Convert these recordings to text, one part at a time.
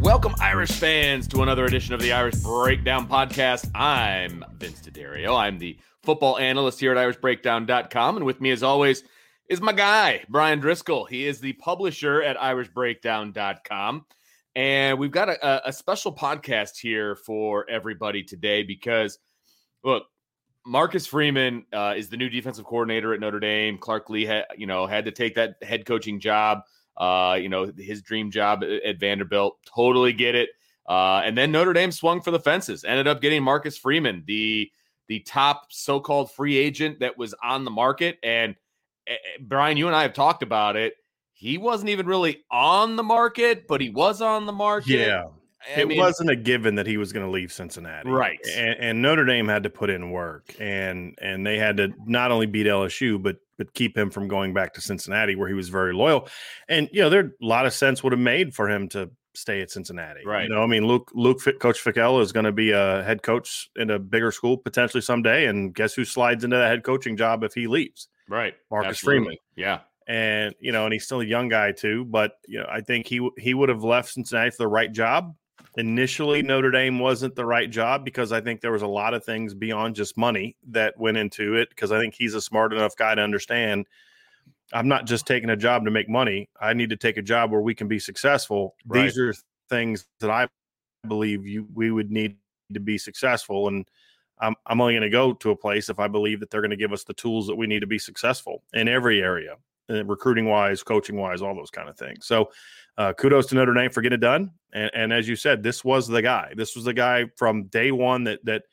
Welcome, Irish fans, to another edition of the Irish Breakdown Podcast. I'm Vince D'Addario. I'm the football analyst here at IrishBreakdown.com. And with me, as always, is my guy, Bryan Driskell. He is the publisher at IrishBreakdown.com. And we've got a, a special podcast here for everybody today because, look, Marcus Freeman uh, is the new defensive coordinator at Notre Dame. Clark Lea, had, you know, had to take that head coaching job. Uh, you know, his dream job at Vanderbilt. Totally get it. Uh, and then Notre Dame swung for the fences. Ended up getting Marcus Freeman, the the top so-called free agent that was on the market. And Bryan, you and I have talked about it. He wasn't even really on the market, but he was on the market. Yeah. I it mean, wasn't a given that he was going to leave Cincinnati, right? And, and, Notre Dame had to put in work, and and they had to not only beat LSU, but but keep him from going back to Cincinnati, where he was very loyal. And you know, there a lot of sense would have made for him to stay at Cincinnati, right? You know, I mean, Luke Luke Coach Fickell is going to be a head coach in a bigger school potentially someday, and guess who slides into that head coaching job if he leaves? Right, Marcus Absolutely. Freeman. Yeah, and you know, and he's still a young guy too. But you know, I think he he would have left Cincinnati for the right job. Initially, Notre Dame wasn't the right job because I think there was a lot of things beyond just money that went into it. Because I think he's a smart enough guy to understand. I'm not just taking a job to make money. I need to take a job where we can be successful. Right. These are things that I believe you we would need to be successful and I'm, I'm only going to go to a place if I believe that they're going to give us the tools that we need to be successful in every area, uh, recruiting wise, coaching wise, all those kind of things. So, uh, kudos to Notre Dame for getting it done. And, and, as you said, this was the guy. This was the guy from day one that that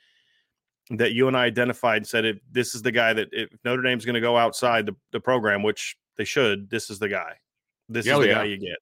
that you and I identified and said, if this is the guy that if Notre Dame's going to go outside the, the program, which they should, this is the guy. This is the yeah. guy you get.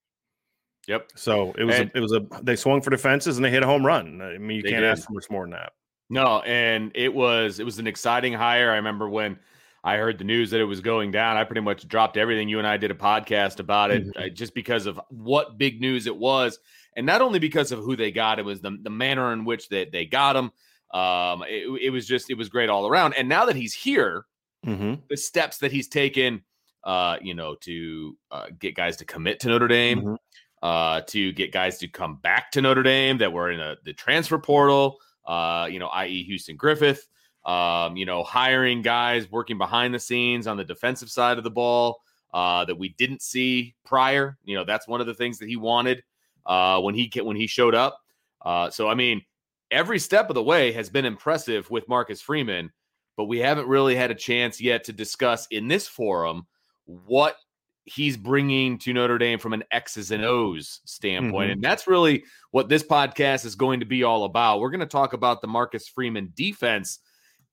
Yep. So it was and, a, it was a they swung for defenses and they hit a home run. I mean, you can't did. ask for much more than that. No, and it was it was an exciting hire. I remember when I heard the news that it was going down. I pretty much dropped everything. You and I did a podcast about it mm-hmm. Uh, just because of what big news it was, and not only because of who they got. It was the the manner in which they they got him. Um, it, it was just it was great all around. And now that he's here, mm-hmm. the steps that he's taken, uh, you know, to uh, get guys to commit to Notre Dame, mm-hmm. uh, to get guys to come back to Notre Dame that were in a, the transfer portal uh, you know, i.e., Houston Griffith, um, you know, hiring guys working behind the scenes on the defensive side of the ball uh, that we didn't see prior. You know, that's one of the things that he wanted uh, when he when he showed up. Uh, so, I mean, every step of the way has been impressive with Marcus Freeman. but we haven't really had a chance yet to discuss in this forum what he's bringing to Notre Dame from an X's and O's standpoint. Mhm. And that's really what this podcast is going to be all about. We're going to talk about the Marcus Freeman defense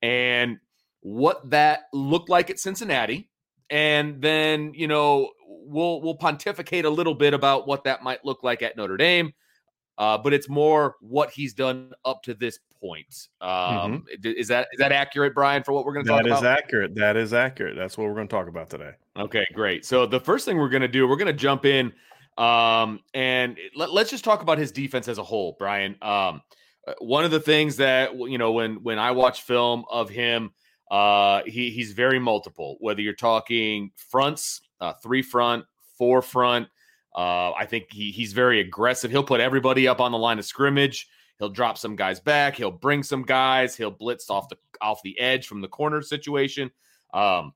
and what that looked like at Cincinnati. And then, you know, we'll we'll pontificate a little bit about what that might look like at Notre Dame. Uh, but it's more what he's done up to this point. Um, d- Is that is that accurate, Bryan, for what we're going to talk Mm-hmm. That is accurate. That is accurate. That's what we're going to talk about today. Okay, great. So the first thing we're going to do, we're going to jump in um, and let, us just talk about his defense as a whole, Bryan. Um, uh, one of the things that you know when when I watch film of him, uh, he he's very multiple. Whether you're talking fronts, uh, three front, four front, uh, I think he he's very aggressive. He'll put everybody up on the line of scrimmage. He'll drop some guys back. He'll bring some guys. He'll blitz off the off the edge from the corner situation. Um,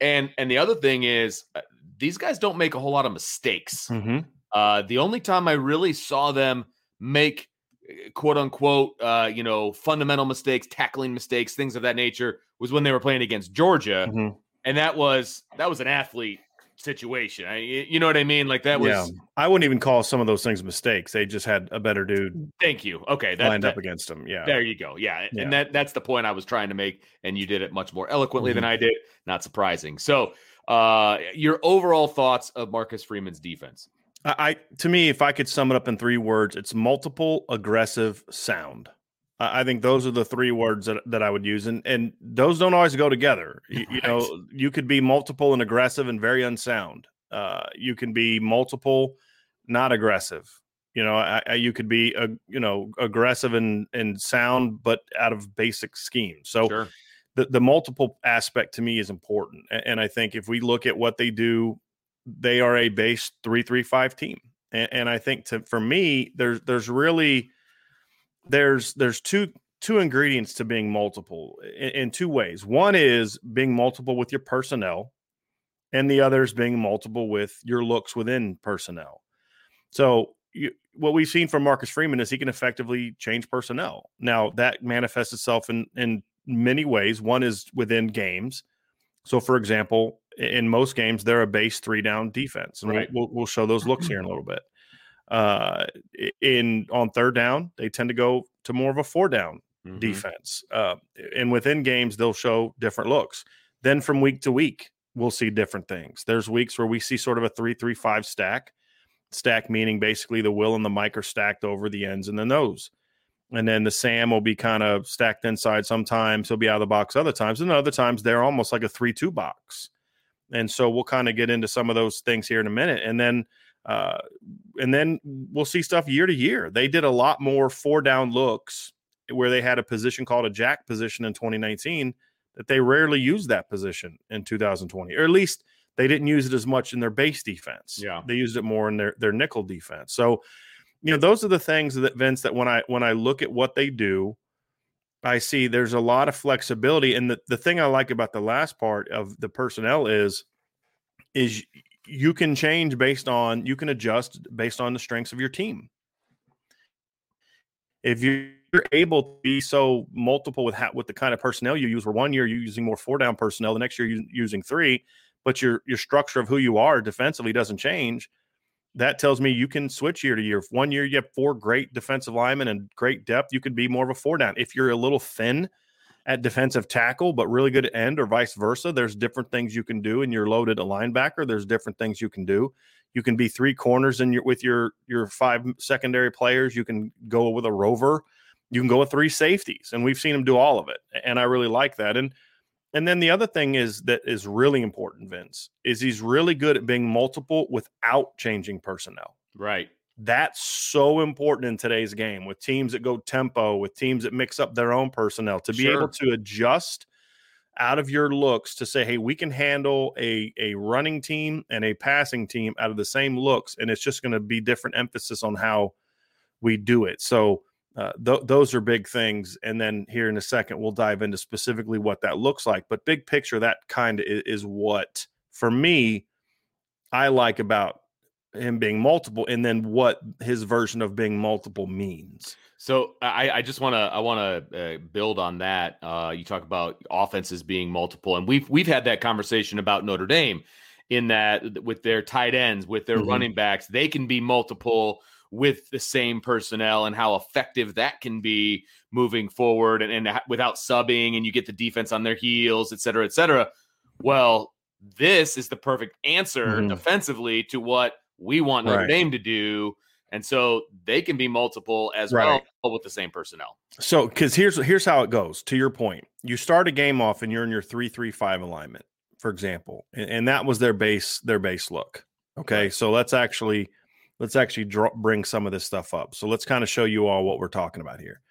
and and the other thing is, uh, these guys don't make a whole lot of mistakes. Mm-hmm. Uh, the only time I really saw them make uh, quote unquote, uh, you know, fundamental mistakes, tackling mistakes, things of that nature, was when they were playing against Georgia, Mhm. and that was that was an athlete situation. I, you know what I mean? Like that was. yeah, I wouldn't even call some of those things mistakes. They just had a better dude Thank you. Okay, that, lined that- up against them. Yeah, There you go. Yeah. Yeah. And that that's the point I was trying to make. And you did it much more eloquently than I did. Not surprising. So uh your overall thoughts of Marcus Freeman's defense. I, I to me, if I could sum it up in three words, it's multiple, aggressive, sound. I think those are the three words that, that I would use, and and those don't always go together. You, you know, you could be multiple and aggressive and very unsound. Uh, you can be multiple, not aggressive. You know, I, I, you could be a you know aggressive and and sound, but out of basic scheme. So Sure. the, the multiple aspect to me is important. A- And I think if we look at what they do, they are a base three three five team. And, and I think to for me, there's there's really there's there's two two ingredients to being multiple in, in two ways. One is being multiple with your personnel, and the other is being multiple with your looks within personnel. So you, what we've seen from Marcus Freeman is he can effectively change personnel. Now that manifests itself in in many ways. One is within games. So, for example, in most games, they're a base three down defense, and Right. we'll, we'll show those looks here in a little bit. Uh, in on third down, they tend to go to more of a four down Mhm. defense. Uh, and within games, they'll show different looks. Then from week to week, we'll see different things. There's weeks where we see sort of a three, three, five stack. Stack meaning basically the will and the mic are stacked over the ends and the nose. And then the Sam will be kind of stacked inside sometimes. He'll be out of the box other times. And other times they're almost like a three, two box. And so we'll kind of get into some of those things here in a minute. And then uh, and then we'll see stuff year to year. They did a lot more four down looks where they had a position called a jack position in 2019 that they rarely used that position in 2020, or at least they didn't use it as much in their base defense. Yeah. they used it more in their their nickel defense. So, you know, those are the things that Vince that when I when I look at what they do, I see there's a lot of flexibility. And the, the thing I like about the last part of the personnel is is you can change based on you can adjust based on the strengths of your team. If you're able to be so multiple with how, with the kind of personnel you use, where one year you're using more four down personnel, the next year you're using three, but your your structure of who you are defensively doesn't change. That tells me you can switch year to year. If one year you have four great defensive linemen and great depth, you could be more of a four down. If you're a little thin at defensive tackle, but really good at end, or vice versa. There's different things you can do, and you're loaded a linebacker. There's different things you can do. You can be three corners in your with your your five secondary players. You can go with a rover. You can go with three safeties, and we've seen him do all of it. And I really like that. And and then the other thing is that is really important, Vince, is he's really good at being multiple without changing personnel Right. That's so important in today's game with teams that go tempo, with teams that mix up their own personnel to be Sure. able to adjust out of your looks to say, hey, we can handle a, a running team and a passing team out of the same looks. And it's just going to be different emphasis on how we do it. So uh, th- those are big things. And then here in a second, we'll dive into specifically what that looks like. But big picture, that kind of is, is what, for me, I like about him being multiple and then what his version of being multiple means. So I, I just want to I want to uh, build on that. Uh, you talk about offenses being multiple, and we've we've had that conversation about Notre Dame in that with their tight ends, with their mm-hmm. running backs, they can be multiple with the same personnel and how effective that can be moving forward and, and without subbing and you get the defense on their heels, et cetera, et cetera. Well, this is the perfect answer mm-hmm. defensively to what we want Notre right. Dame to do. And so they can be multiple as right. well with the same personnel. So because here's here's how it goes. To your point, you start a game off and you're in your three three five alignment, for example, and, and that was their base their base look. Okay, right. so let's actually let's actually draw, bring some of this stuff up. So let's kind of show you all what we're talking about here.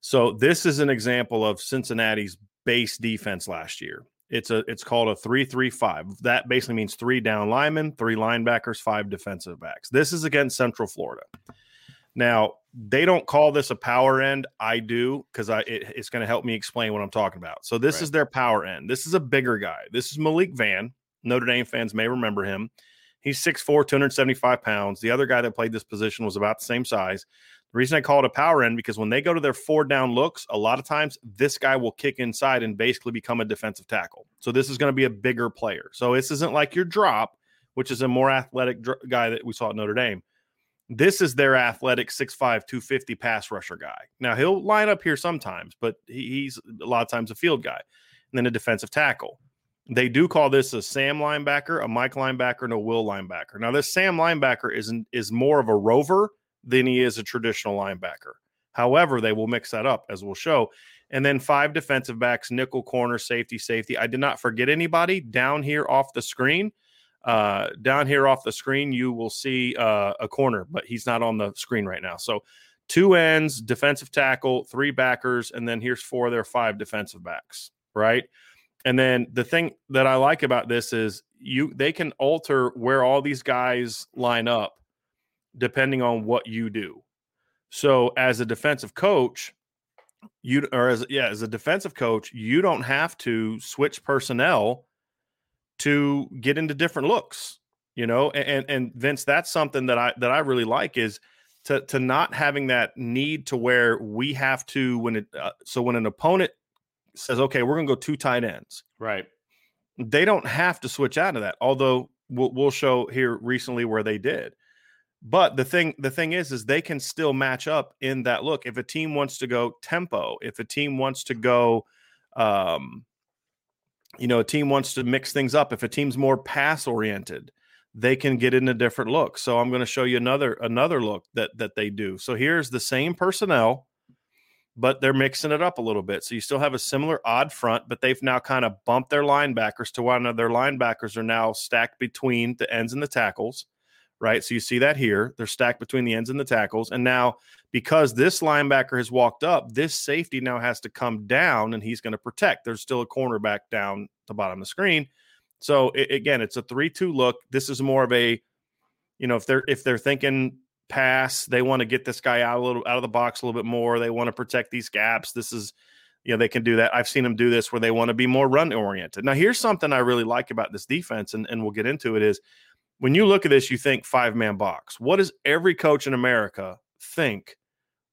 So this is an example of Cincinnati's base defense last year. It's a it's called a three three five. That basically means three down linemen, three linebackers, five defensive backs. This is against Central Florida. Now they don't call this a power end. I do because I it, it's going to help me explain what I'm talking about. So this right. is their power end. This is a bigger guy. This is Malik Vann. Notre Dame fans may remember him. He's 6'4, 275 pounds. The other guy that played this position was about the same size. The reason I call it a power end because when they go to their four down looks, a lot of times this guy will kick inside and basically become a defensive tackle. So this is going to be a bigger player. So this isn't like your drop, which is a more athletic dr- guy that we saw at Notre Dame. This is their athletic 6'5, 250 pass rusher guy. Now he'll line up here sometimes, but he's a lot of times a field guy and then a defensive tackle. They do call this a Sam linebacker, a Mike linebacker, and a Will linebacker. Now, this Sam linebacker is is more of a rover than he is a traditional linebacker. However, they will mix that up as we'll show. And then five defensive backs, nickel, corner, safety, safety. I did not forget anybody down here off the screen. Uh, down here off the screen, you will see uh, a corner, but he's not on the screen right now. So two ends, defensive tackle, three backers, and then here's four of their five defensive backs, right? And then the thing that I like about this is you they can alter where all these guys line up depending on what you do. So as a defensive coach, you or as yeah, as a defensive coach, you don't have to switch personnel to get into different looks, you know. And and Vince, that's something that I that I really like is to to not having that need to where we have to when it uh, so when an opponent says, okay, we're going to go two tight ends. Right. They don't have to switch out of that, although we'll, we'll show here recently where they did. But the thing, the thing is, is they can still match up in that look. If a team wants to go tempo, if a team wants to go, um, you know, a team wants to mix things up. If a team's more pass oriented, they can get in a different look. So I'm going to show you another another look that that they do. So here's the same personnel but they're mixing it up a little bit. So you still have a similar odd front, but they've now kind of bumped their linebackers to one of their linebackers are now stacked between the ends and the tackles, right? So you see that here. They're stacked between the ends and the tackles. And now, because this linebacker has walked up, this safety now has to come down and he's going to protect. There's still a cornerback down the bottom of the screen. So it, again, it's a 3 2 look. This is more of a, you know, if they're if they're thinking pass. They want to get this guy out a little out of the box a little bit more. They want to protect these gaps. This is, you know, they can do that. I've seen them do this where they want to be more run oriented. Now, here's something I really like about this defense, and, and we'll get into it is when you look at this, you think five man box. What does every coach in America think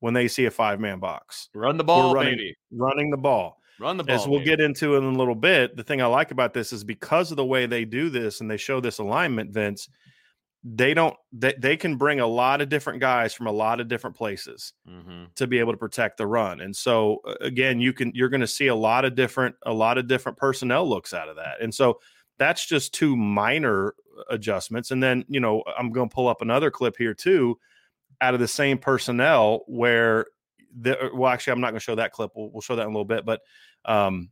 when they see a five man box? Run the ball, running, baby. Running the ball. Run the ball. As we'll baby. get into in a little bit, the thing I like about this is because of the way they do this and they show this alignment, Vince – they don't they, they can bring a lot of different guys from a lot of different places mm-hmm. to be able to protect the run and so again you can you're going to see a lot of different a lot of different personnel looks out of that and so that's just two minor adjustments and then you know i'm going to pull up another clip here too out of the same personnel where the well actually i'm not going to show that clip we'll, we'll show that in a little bit but um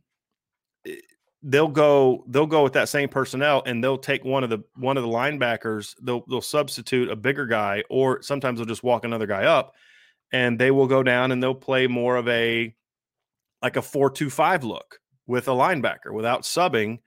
they'll go they'll go with that same personnel and they'll take one of the one of the linebackers they'll they'll substitute a bigger guy or sometimes they'll just walk another guy up and they will go down and they'll play more of a like a 4-2-5 look with a linebacker without subbing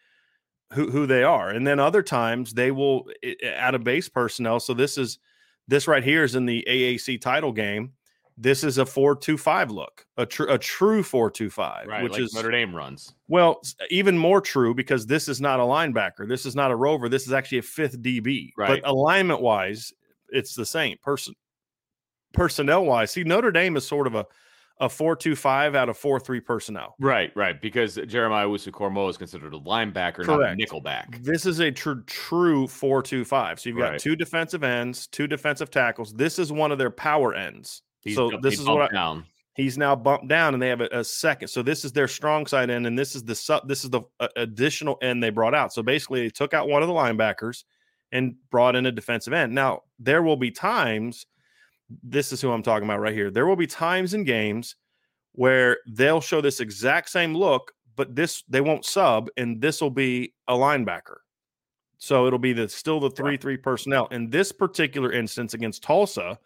who who they are and then other times they will add a base personnel so this is this right here is in the AAC title game this is a four-two-five look, a, tr- a true four-two-five, right, which like is Notre Dame runs. Well, even more true because this is not a linebacker. This is not a rover. This is actually a fifth DB. Right. But alignment wise, it's the same person. personnel wise. See, Notre Dame is sort of a a four two five out of four three personnel. Right, right. Because Jeremiah Owusu-Koramoah is considered a linebacker, Correct. not a nickelback. This is a true true four two five. So you've got right. two defensive ends, two defensive tackles. This is one of their power ends. He's, so this is what I, down. He's now bumped down, and they have a, a, second. So this is their strong side end, and this is the sub. this is the uh, additional end they brought out. So basically, they took out one of the linebackers and brought in a defensive end. Now there will be times this is who I'm talking about right here. There will be times in games where they'll show this exact same look, but this they won't sub, and this will be a linebacker. So it'll be the still the three three personnel. In this particular instance against Tulsa,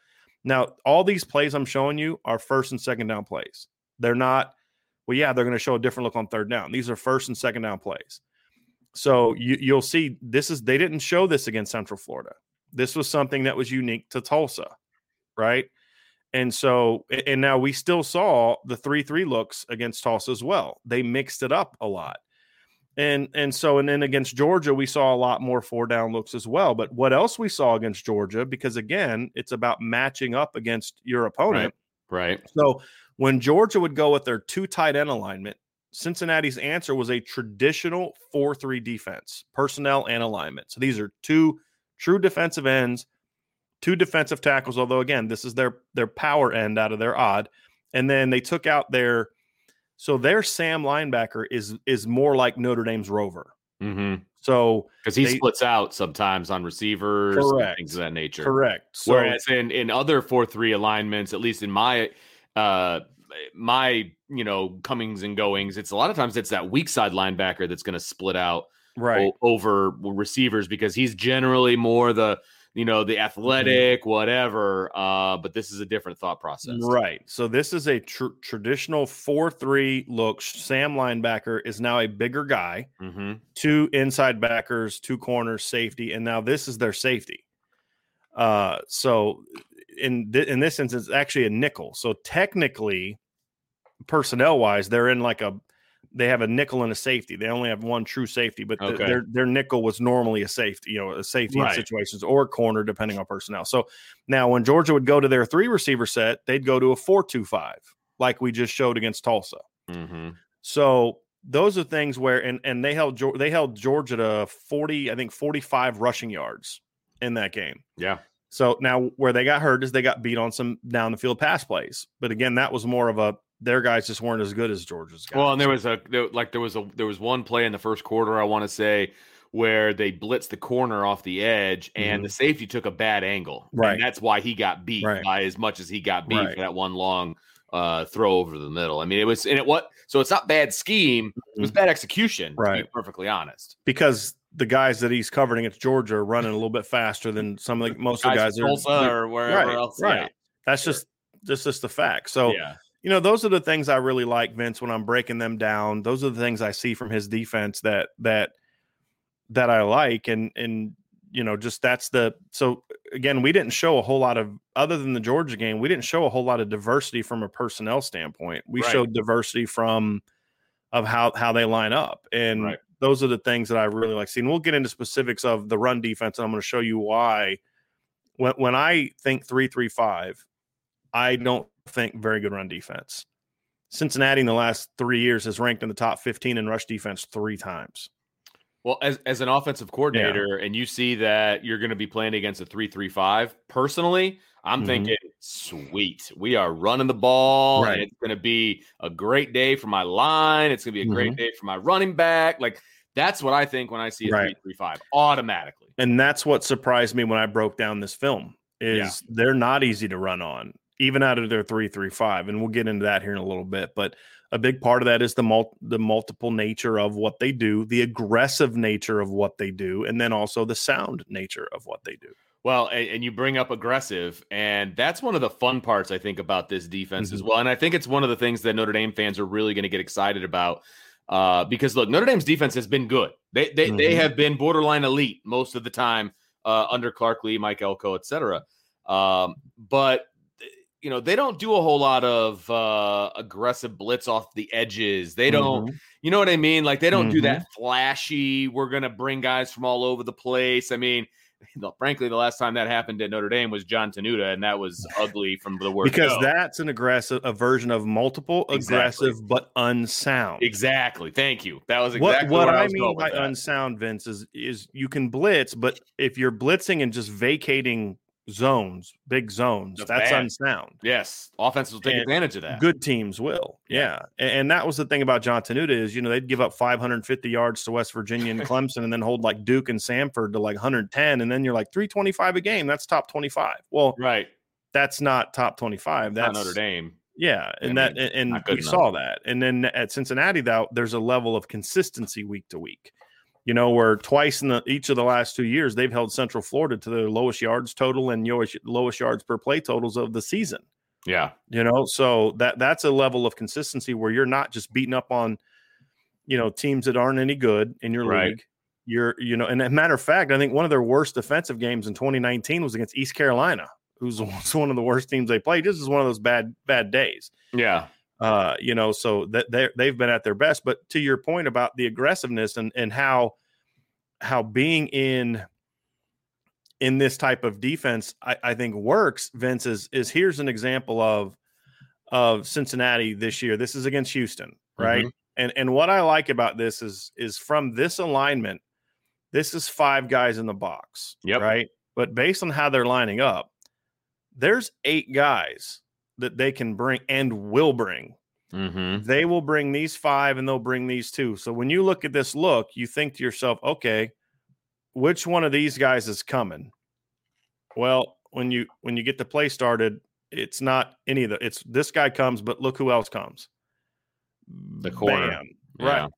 now all these plays I'm showing you are first and second down plays. They're not. Well, yeah, they're going to show a different look on third down. These are first and second down plays. So you, you'll see this is they didn't show this against Central Florida. This was something that was unique to Tulsa right? And so, and now we still saw the 3 3 looks against Tulsa as well. They mixed it up a lot. And and so and then against Georgia we saw a lot more four down looks as well. But what else we saw against Georgia because again, it's about matching up against your opponent. Right. right. So when Georgia would go with their two tight end alignment, Cincinnati's answer was a traditional 4-3 defense, personnel and alignment. So these are two true defensive ends two defensive tackles. Although again, this is their their power end out of their odd, and then they took out their so their Sam linebacker is is more like Notre Dame's Rover. Mm-hmm. So because he they, splits out sometimes on receivers, correct, things of that nature. Correct. So, Whereas in in other four three alignments, at least in my uh my you know comings and goings, it's a lot of times it's that weak side linebacker that's going to split out right o- over receivers because he's generally more the you know, the mm-hmm. athletic, whatever. Uh, but this is a different thought process. Right. So this is a tr- traditional 4 3 look. Sam linebacker is now a bigger guy, mm-hmm. two inside backers, two corners, safety. And now this is their safety. Uh, so in, th- in this instance, it's actually a nickel. So technically, personnel wise, they're in like a they have a nickel and a safety. They only have one true safety, but okay. the, their their nickel was normally a safety, you know, a safety right. in situations or corner depending on personnel. So now when Georgia would go to their three receiver set, they'd go to a four two five, like we just showed against Tulsa. Mm-hmm. So those are things where and and they held they held Georgia to forty, I think forty five rushing yards in that game. Yeah. So now where they got hurt is they got beat on some down the field pass plays, but again that was more of a their guys just weren't as good as Georgia's guys. Well, and there was a there, like there was a there was one play in the first quarter I want to say where they blitzed the corner off the edge and mm-hmm. the safety took a bad angle. Right. And that's why he got beat right. by as much as he got beat right. for that one long uh, throw over the middle. I mean, it was and it what so it's not bad scheme, it was mm-hmm. bad execution, right. perfectly honest. Because the guys that he's covering against Georgia are running a little bit faster than some of the most of the guys are, or wherever right, else. Right. Yeah. That's sure. just that's just the fact. So yeah you know, those are the things I really like, Vince, when I'm breaking them down. Those are the things I see from his defense that that that I like. And and you know, just that's the so again, we didn't show a whole lot of other than the Georgia game, we didn't show a whole lot of diversity from a personnel standpoint. We right. showed diversity from of how how they line up. And right. those are the things that I really like seeing. We'll get into specifics of the run defense, and I'm going to show you why. When when I think three three five, I don't think very good run defense. Cincinnati in the last three years has ranked in the top 15 in rush defense three times. Well, as, as an offensive coordinator, yeah. and you see that you're going to be playing against a 3 3 5, personally, I'm mm-hmm. thinking, sweet, we are running the ball, right. and it's going to be a great day for my line. It's going to be a great mm-hmm. day for my running back. Like, that's what I think when I see a right. 3 3 5 automatically. And that's what surprised me when I broke down this film is yeah. they're not easy to run on even out of their three three five, and we'll get into that here in a little bit. But a big part of that is the mul- the multiple nature of what they do, the aggressive nature of what they do, and then also the sound nature of what they do. Well, and, and you bring up aggressive, and that's one of the fun parts I think about this defense mm-hmm. as well. And I think it's one of the things that Notre Dame fans are really going to get excited about. Uh, because look, Notre Dame's defense has been good. They they, mm-hmm. they have been borderline elite most of the time uh, under Clark Lea, Mike Elko, etc. Um, but you know, they don't do a whole lot of uh, aggressive blitz off the edges. They don't, mm-hmm. you know what I mean? Like they don't mm-hmm. do that flashy, we're to bring guys from all over the place. I mean, frankly, the last time that happened at Notre Dame was John Tenuta, and that was ugly from the word because go. that's an aggressive a version of multiple Exactly. aggressive but unsound. exactly. Thank you. That was exactly what what where I, I mean by that. unsound, Vince, is is you can blitz, but if you're blitzing and just vacating zones, big zones, That's that's unsound. yes, offenses will take And advantage of that. Good teams will, yeah. And, and that was the thing about John Tenuta is you know they'd give up 550 yards to West Virginia and Clemson, and then hold like Duke and Samford to like 110, and then you're like 325 a game. That's top 25. Well, Right. that's not top 25. That's Not Notre Dame. Yeah, I and that and- and we enough. saw that. And then at Cincinnati, though, there's a level of consistency week to week. You know, where twice in the each of the last two years they've held Central Florida to their lowest yards total and lowest, lowest yards per play totals of the season. Yeah. You know, so that that's a level of consistency where you're not just beating up on, you know, teams that aren't any good in your Right. league. You're, you know, and as a matter of fact, I think one of their worst defensive games in 2019 was against East Carolina, who's one of the worst teams they played. This is one of those bad bad days Yeah. Uh, you know, so that they they've been at their best. But to your point about the aggressiveness and and how how being in in this type of defense, I, I think works. Vince is is here's an example of of Cincinnati this year. This is against Houston, right? And and what I like about this is is from this alignment, this is five guys in the box, Yep. right? But based on how they're lining up, there's eight guys that they can bring and will bring Mm-hmm. they will bring these five and they'll bring these two. So when you look at this look, you think to yourself, okay, which one of these guys is coming? Well, when you when you get the play started, it's not any of the it's this guy comes, but look who else comes. The corner. Bam. Right.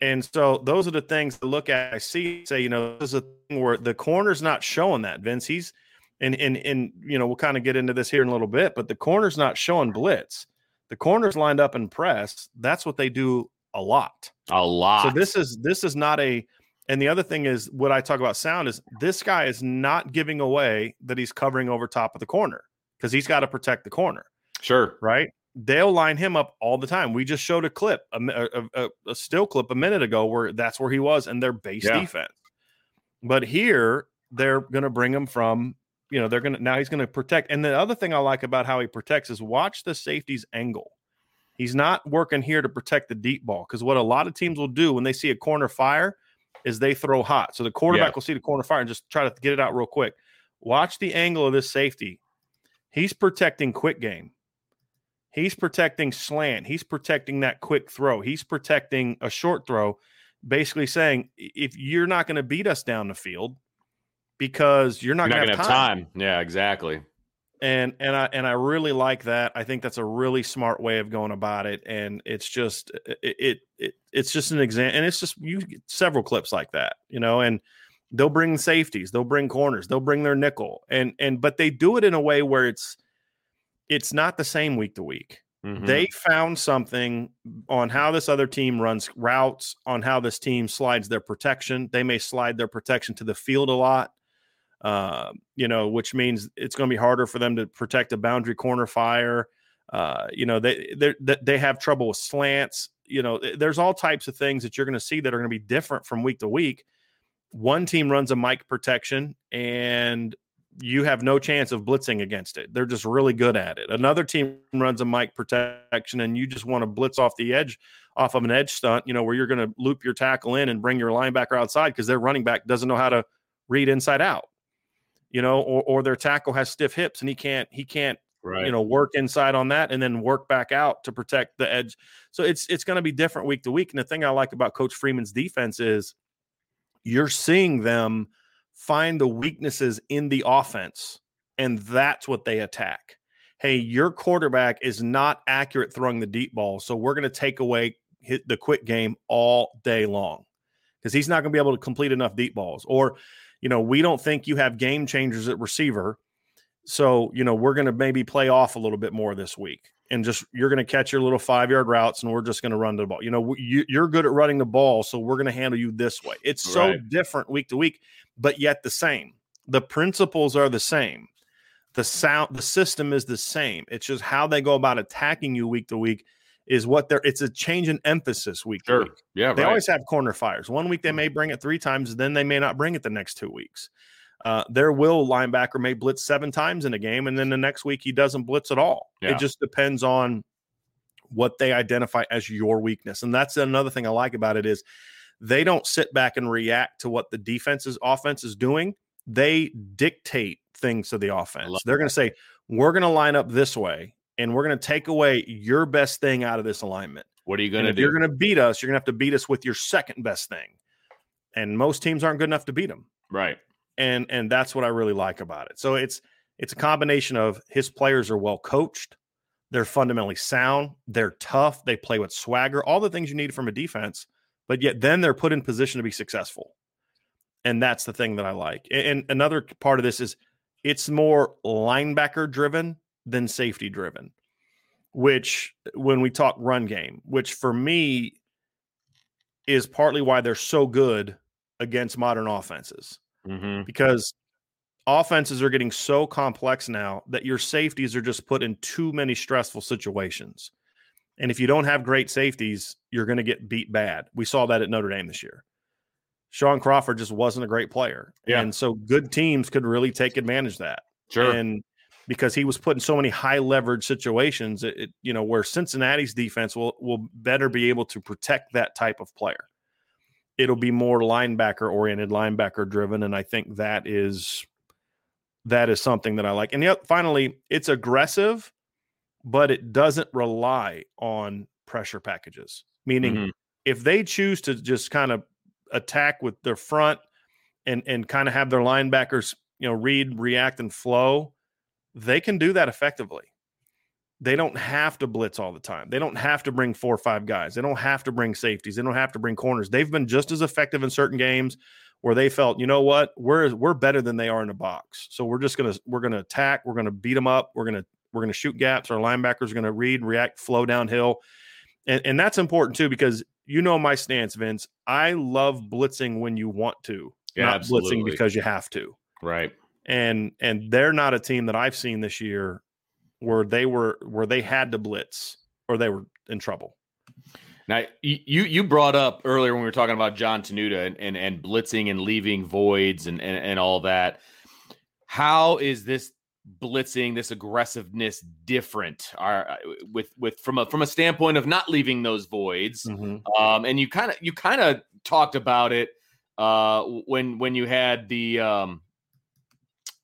And so those are the things to look at. I see, say, you know, this is a thing where the corner's not showing that, Vince. He's and and and you know, we'll kind of get into this here in a little bit, but the corner's not showing blitz. The corner's lined up and press. That's what they do a lot. A lot. So this is this is not a and the other thing is what I talk about sound is this guy is not giving away that he's covering over top of the corner because he's got to protect the corner sure. right? They'll line him up all the time. We just showed a clip, a, a, a, still clip a minute ago where that's where he was and their base Yeah. defense. But here they're going to bring him from, you know, they're going to now he's going to protect. And the other thing I like about how he protects is watch the safety's angle. He's not working here to protect the deep ball because what a lot of teams will do when they see a corner fire is they throw hot. So the quarterback Yeah. will see the corner fire and just try to get it out real quick. Watch the angle of this safety. He's protecting quick game. He's protecting slant. He's protecting that quick throw. He's protecting a short throw, basically saying if you're not going to beat us down the field because you're not, gonna to have time. Yeah, exactly. and and I and I really like that. I think that's a really smart way of going about it, and it's just it it, it it's just an example, and it's just you get several clips like that, you know, and they'll bring safeties, they'll bring corners, they'll bring their nickel, and and but they do it in a way where it's it's not the same week to week. Mhm. They found something on how this other team runs routes, on how this team slides their protection. They may slide their protection to the field a lot, uh, you know, which means it's going to be harder for them to protect a boundary corner fire. Uh, you know, they they they have trouble with slants. You know, there's all types of things that you're going to see that are going to be different from week to week. One team runs a mic protection and you have no chance of blitzing against it. They're just really good at it. Another team runs a mic protection and you just want to blitz off the edge, off of an edge stunt, you know, where you're going to loop your tackle in and bring your linebacker outside because their running back doesn't know how to read inside out, you know, or, or their tackle has stiff hips and he can't, he can't, right. you know, work inside on that and then work back out to protect the edge. So it's, it's going to be different week to week. And the thing I like about Coach Freeman's defense is you're seeing them find the weaknesses in the offense, and that's what they attack. Hey, your quarterback is not accurate throwing the deep ball, so we're going to take away hit the quick game all day long because he's not going to be able to complete enough deep balls. Or, you know, we don't think you have game changers at receiver, so you know we're going to maybe play off a little bit more this week. And just you're going to catch your little five yard routes, and we're just going to run the ball. You know, you, you're good at running the ball, so we're going to handle you this way. It's so Right. different week to week but yet the same. The principles are the same. The sound, the system is the same. It's just how they go about attacking you week to week is what they're. It's a change in emphasis week to Sure. week. Yeah. They right. always have corner fires. One week they may bring it three times, then they may not bring it the next two weeks. Uh, their will linebacker may blitz seven times in a game, and then the next week he doesn't blitz at all. Yeah. It just depends on what they identify as your weakness, and that's another thing I like about it is they don't sit back and react to what the defense's offense is doing. They dictate things to the offense. They're going to say, "We're going to line up this way, and we're going to take away your best thing out of this alignment." What are you going to if do? you're going to beat us, you're going to have to beat us with your second best thing. And most teams aren't good enough to beat them. right. And and that's what I really like about it. So it's it's a combination of his players are well coached, they're fundamentally sound, they're tough, they play with swagger, all the things you need from a defense, but yet then they're put in position to be successful. And that's the thing that I like. A- And, another part of this is it's more linebacker driven than safety driven, which when we talk run game, which for me is partly why they're so good against modern offenses Mm-hmm. because offenses are getting so complex now that your safeties are just put in too many stressful situations. And if you don't have great safeties, you're going to get beat bad. We saw that at Notre Dame this year. Shaun Crawford just wasn't a great player. Yeah. And so good teams could really take advantage of that. Sure. And because he was put in so many high leverage situations, it, it- you know, where Cincinnati's defense will will better be able to protect that type of player. It'll be more linebacker oriented, linebacker driven, and I think that is that is something that I like. And yet, finally, it's aggressive, but it doesn't rely on pressure packages. Meaning, Mhm. if they choose to just kind of attack with their front and and kind of have their linebackers, you know, read, react, and flow, they can do that effectively. They don't have to blitz all the time. They don't have to bring four or five guys. They don't have to bring safeties. They don't have to bring corners. They've been just as effective in certain games where they felt, you know what, we're we're better than they are in the box. So we're just gonna we're gonna attack. We're gonna beat them up. We're gonna we're gonna shoot gaps. Our linebackers are gonna read, react, flow downhill, and and that's important too because you know my stance, Vince. I love blitzing when you want to, Yeah, not absolutely. blitzing because you have to Right. And and they're not a team that I've seen this year where they were where they had to blitz or they were in trouble. Now you you brought up earlier when we were talking about John Tenuta and, and, and blitzing and leaving voids and, and and all that. How is this blitzing, this aggressiveness different? Are with with from a from a standpoint of not leaving those voids? Um, and you kind of you kind of talked about it uh, when when you had the um,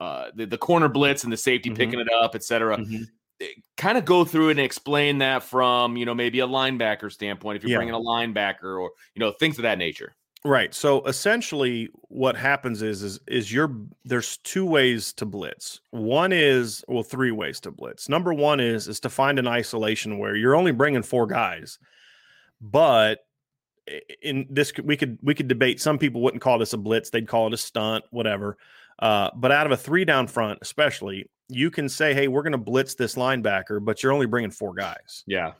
uh, the, the corner blitz and the safety Mhm. picking it up, et cetera. Mhm. Kind of go through and explain that from you know maybe a linebacker standpoint if you're Yeah. bringing a linebacker or you know things of that nature. Right. So essentially what happens is is is your there's two ways to blitz. One is well three ways to blitz. Number 1 is is to find an isolation where you're only bringing four guys. But in this we could we could debate some people wouldn't call this a blitz, they'd call it a stunt, whatever. Uh, but out of a three down front especially, you can say hey, we're going to blitz this linebacker, but you're only bringing four guys. Yeah.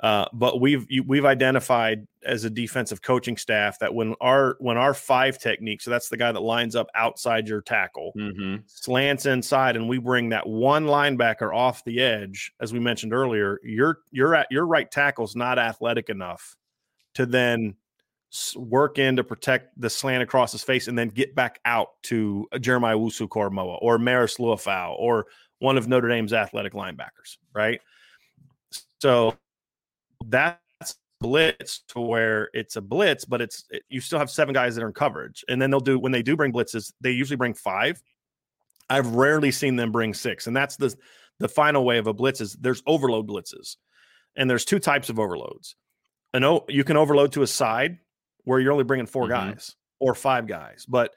Uh, but we've we've identified as a defensive coaching staff that when our when our five technique, so that's the guy that lines up outside your tackle, Mm-hmm. slants inside, and we bring that one linebacker off the edge, as we mentioned earlier, your your at your right tackle's not athletic enough to then work in to protect the slant across his face and then get back out to a Jeremiah Owusu-Koramoah or Marist Liufau or one of Notre Dame's athletic linebackers, right? So that's blitz to where it's a blitz, but it's it, you still have seven guys that are in coverage, and then they'll do when they do bring blitzes, they usually bring five. I've rarely seen them bring six, and that's the the final way of a blitz is there's overload blitzes, and there's two types of overloads. An o, you can overload to a side where you're only bringing 4 Mhm. guys or five guys, but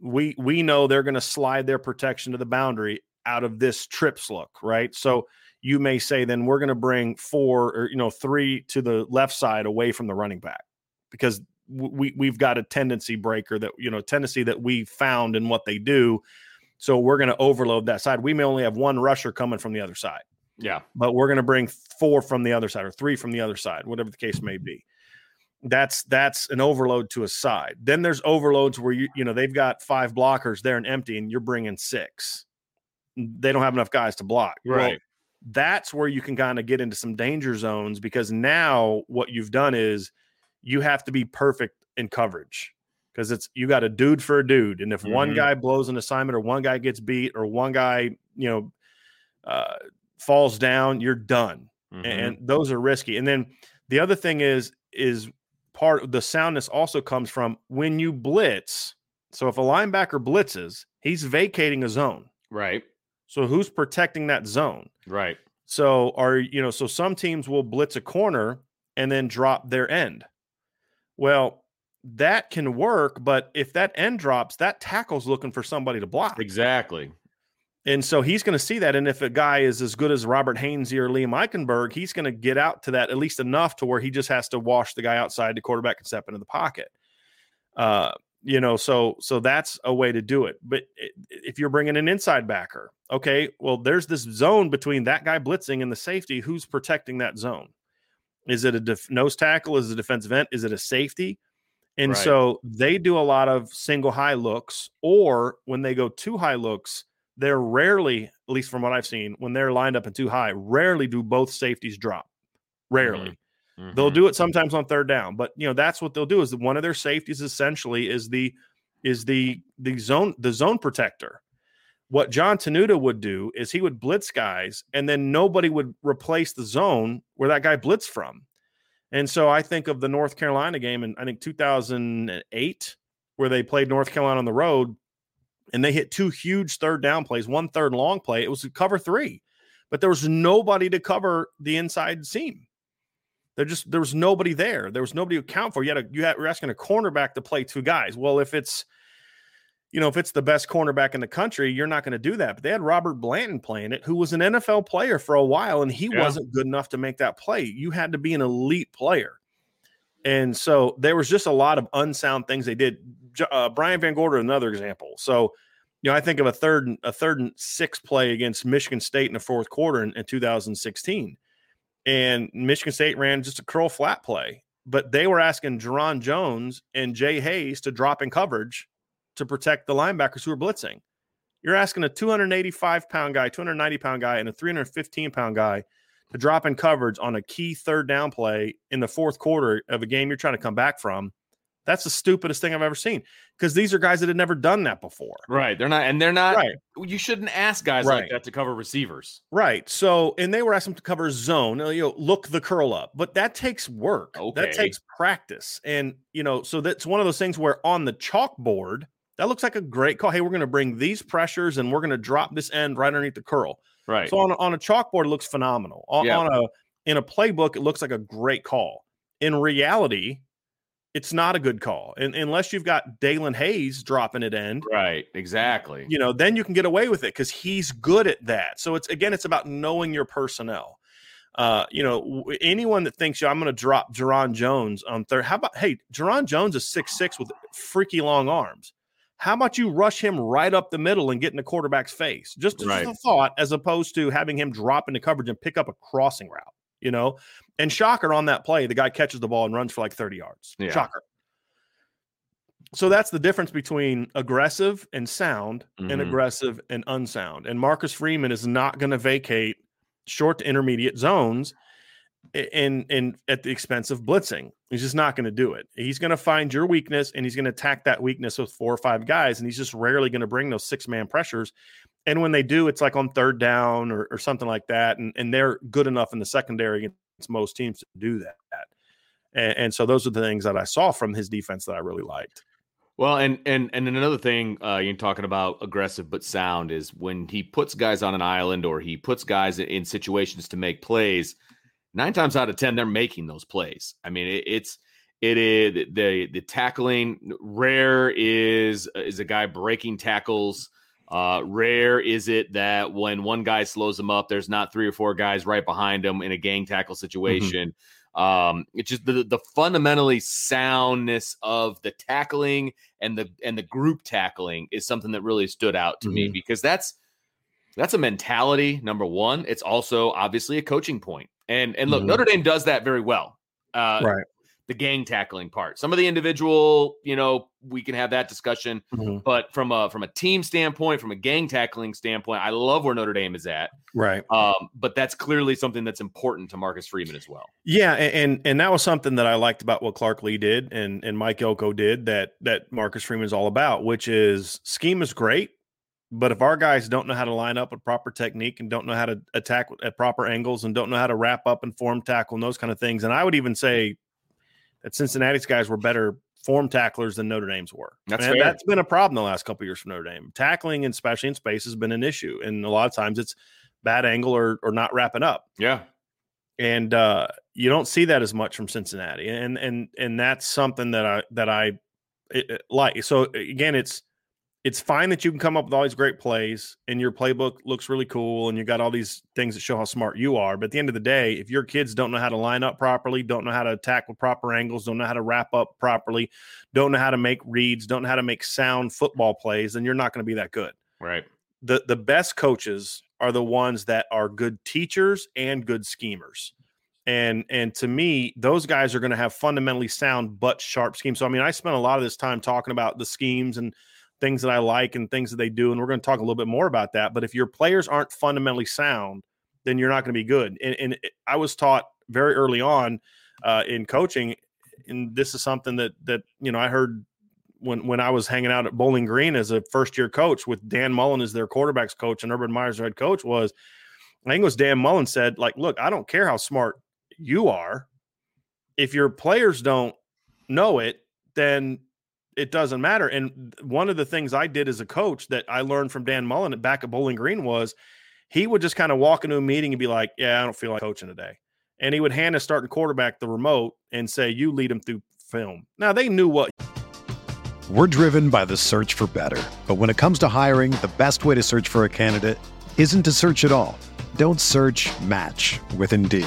we we know they're going to slide their protection to the boundary out of this trips look, right? So you may say then we're going to bring four or you know three to the left side away from the running back because we we've got a tendency breaker that you know tendency that we found in what they do so we're going to overload that side we may only have one rusher coming from the other side Yeah. but we're going to bring four from the other side or three from the other side whatever the case may be that's that's an overload to a side then there's overloads where you you know they've got five blockers there and empty and you're bringing six they don't have enough guys to block Well, Right. that's where you can kind of get into some danger zones because now what you've done is you have to be perfect in coverage because it's you got a dude for a dude, and if Mhm. one guy blows an assignment or one guy gets beat or one guy you know uh, falls down, you're done Mhm. and those are risky. And then the other thing is is part of the soundness also comes from when you blitz. So if a linebacker blitzes, he's vacating a zone. right, So who's protecting that zone? right, So are you know, so some teams will blitz a corner and then drop their end. Well, that can work, but if that end drops, that tackle's looking for somebody to block. exactly. And so he's going to see that. And if a guy is as good as Robert Hainsey or Liam Eichenberg, he's going to get out to that at least enough to where he just has to wash the guy outside the quarterback and step into the pocket. Uh, you know, so so that's a way to do it. But if you're bringing an inside backer, okay, well, there's this zone between that guy blitzing and the safety. Who's protecting that zone? Is it a def- nose tackle? Is it a defensive end? Is it a safety? And Right. so they do a lot of single high looks, or when they go two high looks, they're rarely, at least from what I've seen, when they're lined up and too high, rarely do both safeties drop. Rarely. They'll Mhm. do it sometimes on third down, but you know that's what they'll do. Is that one of their safeties essentially is the is the the zone the zone protector. What Jon Tenuta would do is he would blitz guys, and then nobody would replace the zone where that guy blitzed from. And so I think of the North Carolina game in I think 2008, where they played North Carolina on the road, and they hit two huge third down plays, one third long play. It was a cover three, but there was nobody to cover the inside seam. There just there was nobody there. There was nobody to account for. You had a you had you're asking a cornerback to play two guys. Well, if it's you know, if it's the best cornerback in the country, you're not going to do that. But they had Robert Blanton playing it, who was an NFL player for a while, and he Yeah. wasn't good enough to make that play. You had to be an elite player. And so there was just a lot of unsound things they did. Uh, Brian VanGorder, another example. So, you know, I think of a third and a third and six play against Michigan State in the fourth quarter in, in 2016. And Michigan State ran just a curl flat play, but they were asking Jarron Jones and Jay Hayes to drop in coverage to protect the linebackers who were blitzing. You're asking a 285 pound guy, 290 pound guy, and a 315 pound guy to drop in coverage on a key third down play in the fourth quarter of a game you're trying to come back from. That's the stupidest thing I've ever seen because these are guys that had never done that before. Right. They're not, and they're not. Right. You shouldn't ask guys like that to cover receivers. Right. So, and they were asking to cover zone, you know, look the curl up, but that takes work. Okay. That takes practice. And, you know, so that's one of those things where on the chalkboard, that looks like a great call. Hey, we're going to bring these pressures and we're going to drop this end right underneath the curl. Right. So on a, on a chalkboard, it looks phenomenal. On, Yeah. on a in a playbook, it looks like a great call. In reality, it's not a good call. And unless you've got Daelin Hayes dropping it end, right. Exactly. you know, then you can get away with it because he's good at that. So it's again, it's about knowing your personnel. Uh, you know, anyone that thinks I'm going to drop Jarron Jones on third, how about hey, Jarron Jones is six six with freaky long arms. How about you rush him right up the middle and get in the quarterback's face? Just, just a thought, as opposed to having him drop into coverage and pick up a crossing route. You know, and shocker on that play, the guy catches the ball and runs for like 30 yards. Yeah. Shocker. So that's the difference between aggressive and sound and Mhm. aggressive and unsound. And Marcus Freeman is not going to vacate short to intermediate zones in in at the expense of blitzing. He's just not going to do it. He's going to find your weakness and he's going to attack that weakness with four or five guys and he's just rarely going to bring those six man pressures. And when they do, it's like on third down or, or something like that. And, and they're good enough in the secondary against most teams to do that. And, and so those are the things that I saw from his defense that I really liked. Well, and and and another thing uh, you're talking about aggressive but sound is when he puts guys on an island or he puts guys in- situations to make plays. Nine times out of ten, they're making those plays. I mean, it, it's it is the the tackling. Rare is is a guy breaking tackles. Uh, rare is it that when one guy slows him up, there's not three or four guys right behind him in a gang tackle situation. Um, it's just the the fundamentally soundness of the tackling and the and the group tackling is something that really stood out to me Mhm. because that's that's a mentality. Number one, it's also obviously a coaching point. And and look, Mhm. Notre Dame does that very well. Uh, Right. The gang tackling part. Some of the individual, you know, we can have that discussion, mm-hmm. but from a from a team standpoint, from a gang tackling standpoint, I love where Notre Dame is at. Right. Um, but that's clearly something that's important to Marcus Freeman as well. Yeah, and, and that was something that I liked about what Clark Lea did and and Mike Elko did that that Marcus Freeman is all about, which is scheme is great, but if our guys don't know how to line up a proper technique and don't know how to attack at proper angles and don't know how to wrap up and form tackle and those kind of things, and I would even say that Cincinnati's guys were better form tacklers than Notre Dame's were. That's, and that's been a problem the last couple years for Notre Dame. Tackling, and especially in space, has been an issue, and a lot of times it's bad angle or or not wrapping up. Yeah, and uh, you don't see that as much from Cincinnati, and and and that's something that I that I it, like. So again, it's it's fine that you can come up with all these great plays and your playbook looks really cool and you got all these things that show how smart you are. But at the end of the day, if your kids don't know how to line up properly, don't know how to attack with proper angles, don't know how to wrap up properly, don't know how to make reads, don't know how to make sound football plays, then you're not going to be that good. Right. The the best coaches are the ones that are good teachers and good schemers. And and to me, those guys are going to have fundamentally sound but sharp schemes. So I mean, I spent a lot of this time talking about the schemes and things that I like and things that they do. And we're going to talk a little bit more about that. But if your players aren't fundamentally sound, then you're not going to be good. And, and I was taught very early on uh, in coaching, and this is something that that you know I heard when when I was hanging out at Bowling Green as a first year coach with Dan Mullen as their quarterbacks coach and Urban Meyer's head coach was. I think it was Dan Mullen said, like, look, I don't care how smart you are. If your players don't know it, then it doesn't matter. And one of the things I did as a coach that I learned from Dan Mullen back at Bowling Green was he would just kind of walk into a meeting and be like, "Yeah, I don't feel like coaching today," and he would hand a starting quarterback the remote and say, "You lead him through film." Now they knew what. We're driven by the search for better, but when it comes to hiring, the best way to search for a candidate isn't to search at all. Don't search. Match with Indeed.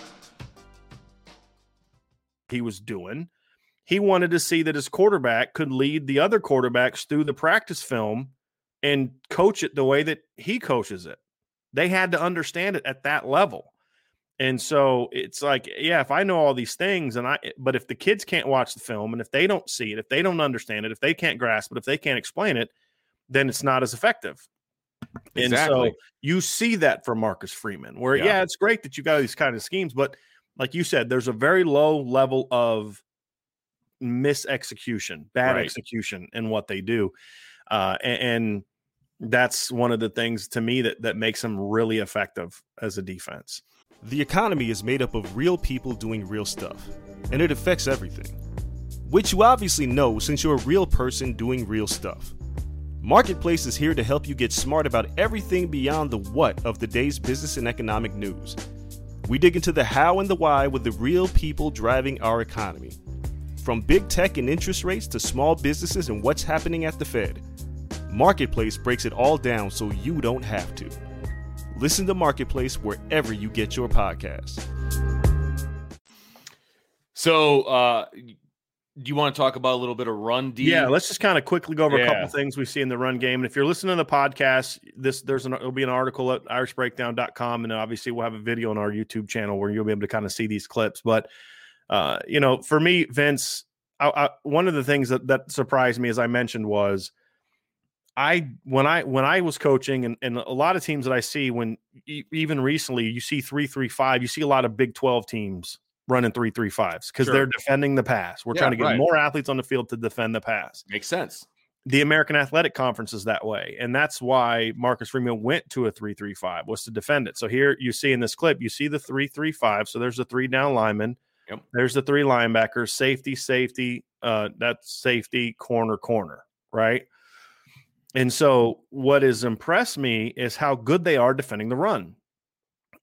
he was doing. He wanted to see that his quarterback could lead the other quarterbacks through the practice film and coach it the way that he coaches it. They had to understand it at that level. And so it's like, yeah, if I know all these things and I, but if the kids can't watch the film and if they don't see it, if they don't understand it, if they can't grasp it, if they can't explain it, then it's not as effective. Exactly. And so you see that from Marcus Freeman, where, yeah. yeah, it's great that you got these kind of schemes, but like you said, there's a very low level of misexecution, bad right. execution in what they do. Uh, and, and, that's one of the things to me that, that makes them really effective as a defense. The economy is made up of real people doing real stuff, and it affects everything. Which you obviously know since you're a real person doing real stuff. Marketplace is here to help you get smart about everything beyond the what of the day's business and economic news we dig into the how and the why with the real people driving our economy. From big tech and interest rates to small businesses and what's happening at the Fed, Marketplace breaks it all down so you don't have to. Listen to Marketplace wherever you get your podcasts. So, uh, do you want to talk about a little bit of run D? Yeah, let's just kind of quickly go over yeah. a couple things we see in the run game. And if you're listening to the podcast, this there's an there'll be an article at irishbreakdown.com and obviously we'll have a video on our YouTube channel where you'll be able to kind of see these clips. But uh, you know, for me, Vince, I, I, one of the things that that surprised me as I mentioned was I when I when I was coaching and, and a lot of teams that I see when e- even recently you see three three five you see a lot of Big Twelve teams running three three fives because Sure. they're defending the pass. We're Yeah, trying to get right. more athletes on the field to defend the pass. Makes sense. The American Athletic Conference is that way, and that's why Marcus Freeman went to a three three five was to defend it. So here you see in this clip, you see the three three five. So there's the three down linemen. Yep. There's the three linebackers, safety, safety. Uh, that's safety, corner, corner, right? And so, what has impressed me is how good they are defending the run,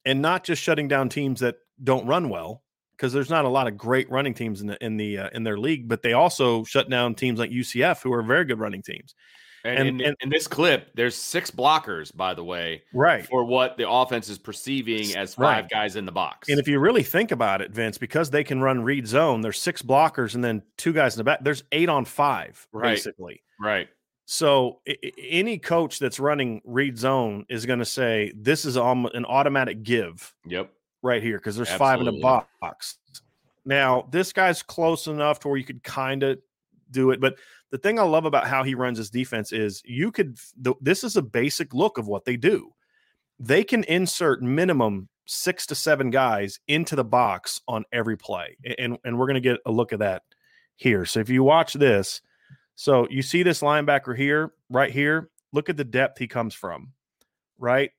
and not just shutting down teams that don't run well, because there's not a lot of great running teams in the in the uh, in their league. But they also shut down teams like UCF, who are very good running teams. And, And- in, and- in this clip, there's six blockers, by the way, Right. for what the offense is perceiving as five Right. guys in the box. And if you really think about it, Vince, because they can run read zone, there's six blockers and then two guys in the back. There's eight on five, Right. basically. right. So i- any coach that's running read zone is going to say this is an automatic give Yep. Right here because there's five in Absolutely. the box. Now this guy's close enough to where you could kind of do it, but the thing I love about how he runs his defense is you could. th- This is a basic look of what they do. They can insert minimum six to seven guys into the box on every play, and and we're going to get a look at that here. So if you watch this, so you see this linebacker here, right here. Look at the depth he comes from, right?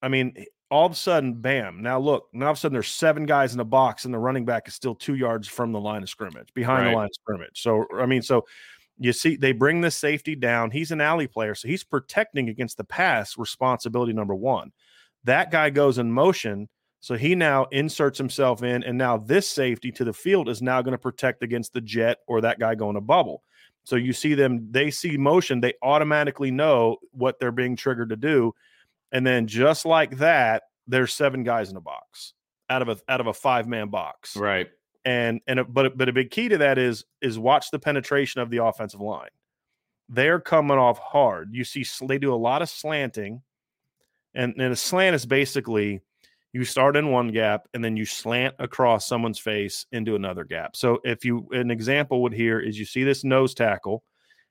I mean, all of a sudden, bam. Now look, now all of a sudden there's seven guys in the box, and the running back is still two yards from the line of scrimmage, behind Right. the line of scrimmage. So I mean, so you see they bring this safety down. He's an alley player, so he's protecting against the pass. Responsibility number one. That guy goes in motion. So he now inserts himself in, and now this safety to the field is now going to protect against the jet or that guy going to bubble. So you see them, they see motion, they automatically know what they're being triggered to do. And then just like that, there's seven guys in a box out of a out of a five man box. Right. And and but but a big key to that is is watch the penetration of the offensive line. They're coming off hard. You see they do a lot of slanting, and and a slant is basically you start in one gap and then you slant across someone's face into another gap. So if you an example would here is you see this nose tackle,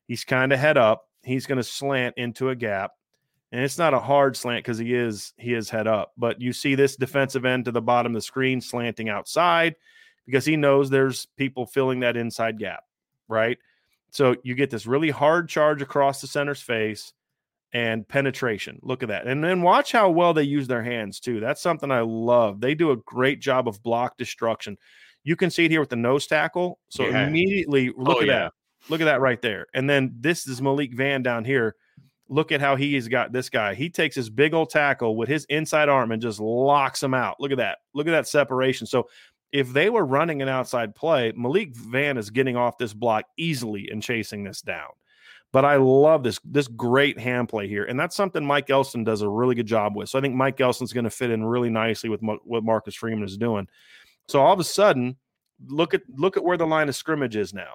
he's kind of head up, he's going to slant into a gap. And it's not a hard slant because he is he is head up, but you see this mm-hmm. defensive end to the bottom of the screen slanting outside because he knows there's people filling that inside gap, right? So you get this really hard charge across the center's face and penetration. Look at that. And then watch how well they use their hands too. That's something I love. They do a great job of block destruction. You can see it here with the nose tackle. So Yeah. immediately oh, look Oh, at yeah. that. Look at that right there. And then this is Malik Vann down here. Look at how he has got this guy. He takes his big old tackle with his inside arm and just locks him out. Look at that. Look at that separation. So if they were running an outside play, Malik Vann is getting off this block easily and chasing this down. But I love this this great hand play here, and that's something Mike Elston does a really good job with. So I think Mike Elston's going to fit in really nicely with what Marcus Freeman is doing. So all of a sudden, look at look at where the line of scrimmage is now.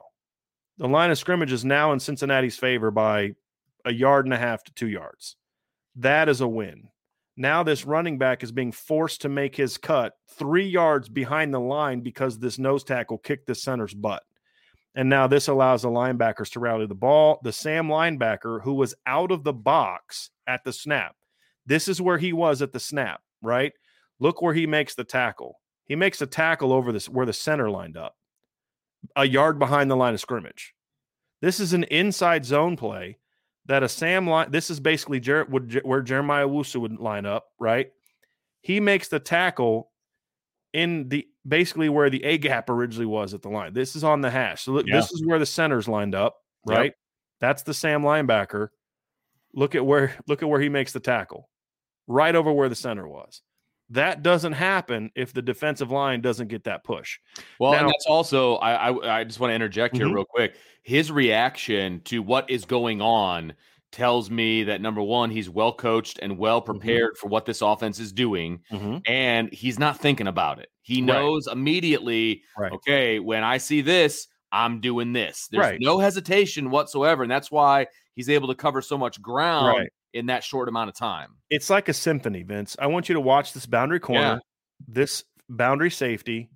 The line of scrimmage is now in Cincinnati's favor by a yard and a half to two yards. That is a win. Now this running back is being forced to make his cut three yards behind the line because this nose tackle kicked the center's butt. And now this allows the linebackers to rally the ball. The Sam linebacker, who was out of the box at the snap, this is where he was at the snap, right? Look where he makes the tackle. He makes a tackle over this where the center lined up, a yard behind the line of scrimmage. This is an inside zone play that a Sam line. This is basically Jer- would, where Jeremiah Owusu would line up, right? He makes the tackle in the basically where the A gap originally was at the line. This is on the hash. So look, Yeah. this is where the center's lined up, Yep. right? That's the Sam linebacker. Look at where look at where he makes the tackle. Right over where the center was. That doesn't happen if the defensive line doesn't get that push. Well, and that's also I I, I just want to interject here Mhm. real quick. His reaction to what is going on tells me that number one, he's well coached and well Mm-hmm. prepared for what this offense is doing, and he's not thinking about it. He Right. knows immediately. Right. Okay, when I see this, I'm doing this. There's Right. no hesitation whatsoever, and that's why he's able to cover so much ground Right. In that short amount of time. It's like a symphony, Vince. I want you to watch this boundary corner, Yeah. this boundary safety,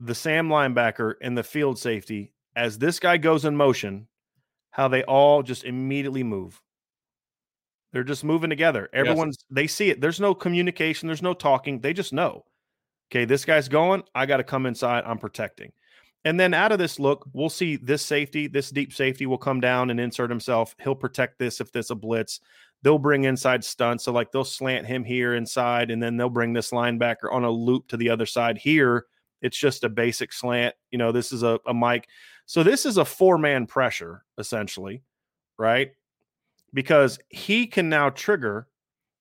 the Sam linebacker, and the field safety. As this guy goes in motion, how they all just immediately move. They're just moving together. Everyone's they see it. There's no communication, there's no talking. They just know. Okay, this guy's going. I got to come inside. I'm protecting. And then out of this look, we'll see this safety, this deep safety will come down and insert himself. He'll protect this if there's a blitz. They'll bring inside stunts. So, like, they'll slant him here inside, and then they'll bring this linebacker on a loop to the other side. Here, it's just a basic slant. You know, this is a, a Mike. So, this is a four man pressure, essentially, right? Because he can now trigger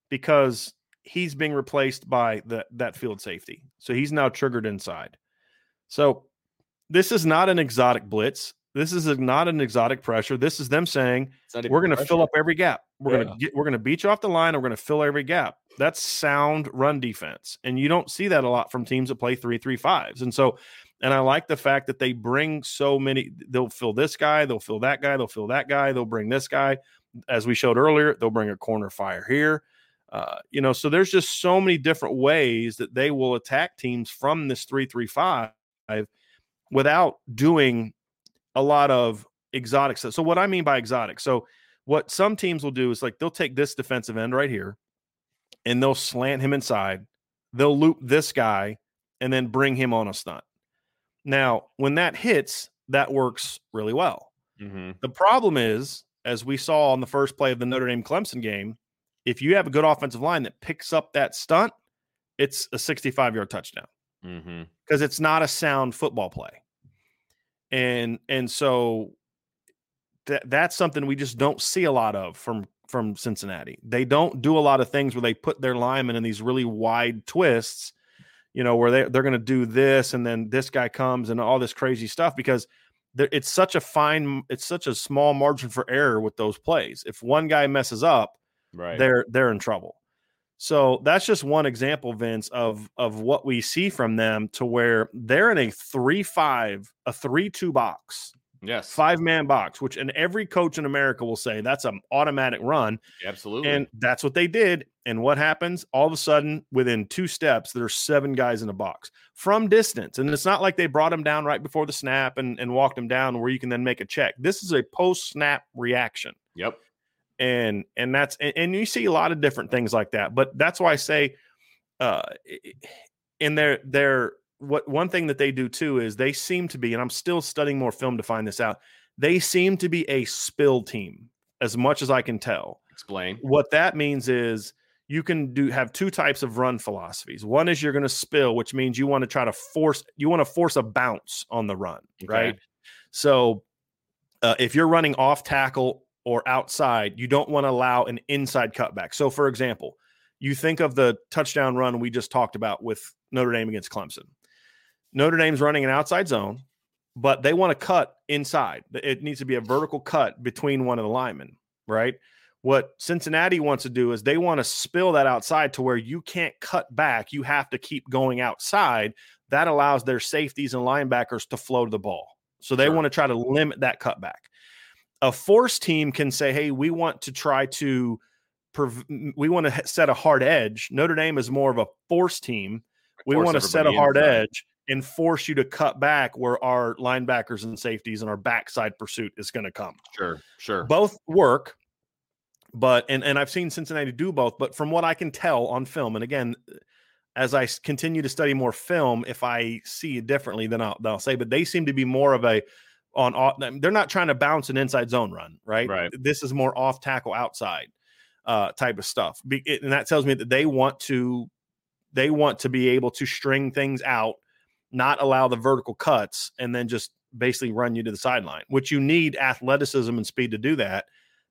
because he's being replaced by the, that field safety. So, he's now triggered inside. So, this is not an exotic blitz. This is a, not an exotic pressure. This is them saying we're going to fill up every gap. We're yeah. going to get we're going to beat you off the line. we're going to fill every gap. That's sound run defense, and you don't see that a lot from teams that play three three fives. And so, and I like the fact that they bring so many. They'll fill this guy. They'll fill that guy. They'll fill that guy. They'll bring this guy. As we showed earlier, they'll bring a corner fire here. Uh, you know, so there's just so many different ways that they will attack teams from this three three five without doing a lot of exotic stuff. So what I mean by exotic, so what some teams will do is like they'll take this defensive end right here and they'll slant him inside. They'll loop this guy and then bring him on a stunt. Now, when that hits, that works really well. Mm-hmm. The problem is, as we saw on the first play of the Notre Dame Clemson game, if you have a good offensive line that picks up that stunt, it's a 65 yard touchdown because mm-hmm. it's not a sound football play and and so that that's something we just don't see a lot of from from Cincinnati. They don't do a lot of things where they put their linemen in these really wide twists, you know, where they they're going to do this and then this guy comes and all this crazy stuff because it's such a fine, it's such a small margin for error with those plays. If one guy messes up, right, they're they're in trouble. So that's just one example, Vince, of of what we see from them to where they're in a three five, a three two box. Yes. Five man box, which and every coach in America will say that's an automatic run. Absolutely. And that's what they did. And what happens? All of a sudden, within two steps, there's seven guys in a box from distance. And it's not like they brought them down right before the snap and, and walked them down where you can then make a check. This is a post snap reaction. Yep and and that's and, and, you see a lot of different things like that but that's why i say uh in their their what one thing that they do too is they seem to be and i'm still studying more film to find this out they seem to be a spill team as much as i can tell. Explain. What that means is you can do have two types of run philosophies. One is you're going to spill which means you want to try to force you want to force a bounce on the run okay. right? So uh, if you're running off tackle or outside, you don't want to allow an inside cutback. So, for example, you think of the touchdown run we just talked about with Notre Dame against Clemson. Notre Dame's running an outside zone, but they want to cut inside. It needs to be a vertical cut between one of the linemen, right? What Cincinnati wants to do is they want to spill that outside to where you can't cut back. You have to keep going outside. That allows their safeties and linebackers to flow to the ball. So they sure. want to try to limit that cutback a force team can say, "Hey, we want to try to we want to set a hard edge." Notre Dame is more of a force team. We want to set a hard inside. edge and force you to cut back where our linebackers and safeties and our backside pursuit is going to come. Sure, sure. Both work, but and and I've seen Cincinnati do both. But from what I can tell on film, and again, as I continue to study more film, if I see it differently, then I'll, then I'll say. But they seem to be more of a on off, they're not trying to bounce an inside zone run, right? Right. This is more off tackle outside uh, type of stuff, Be, it, and that tells me that they want to they want to be able to string things out, not allow the vertical cuts, and then just basically run you to the sideline. Which you need athleticism and speed to do that.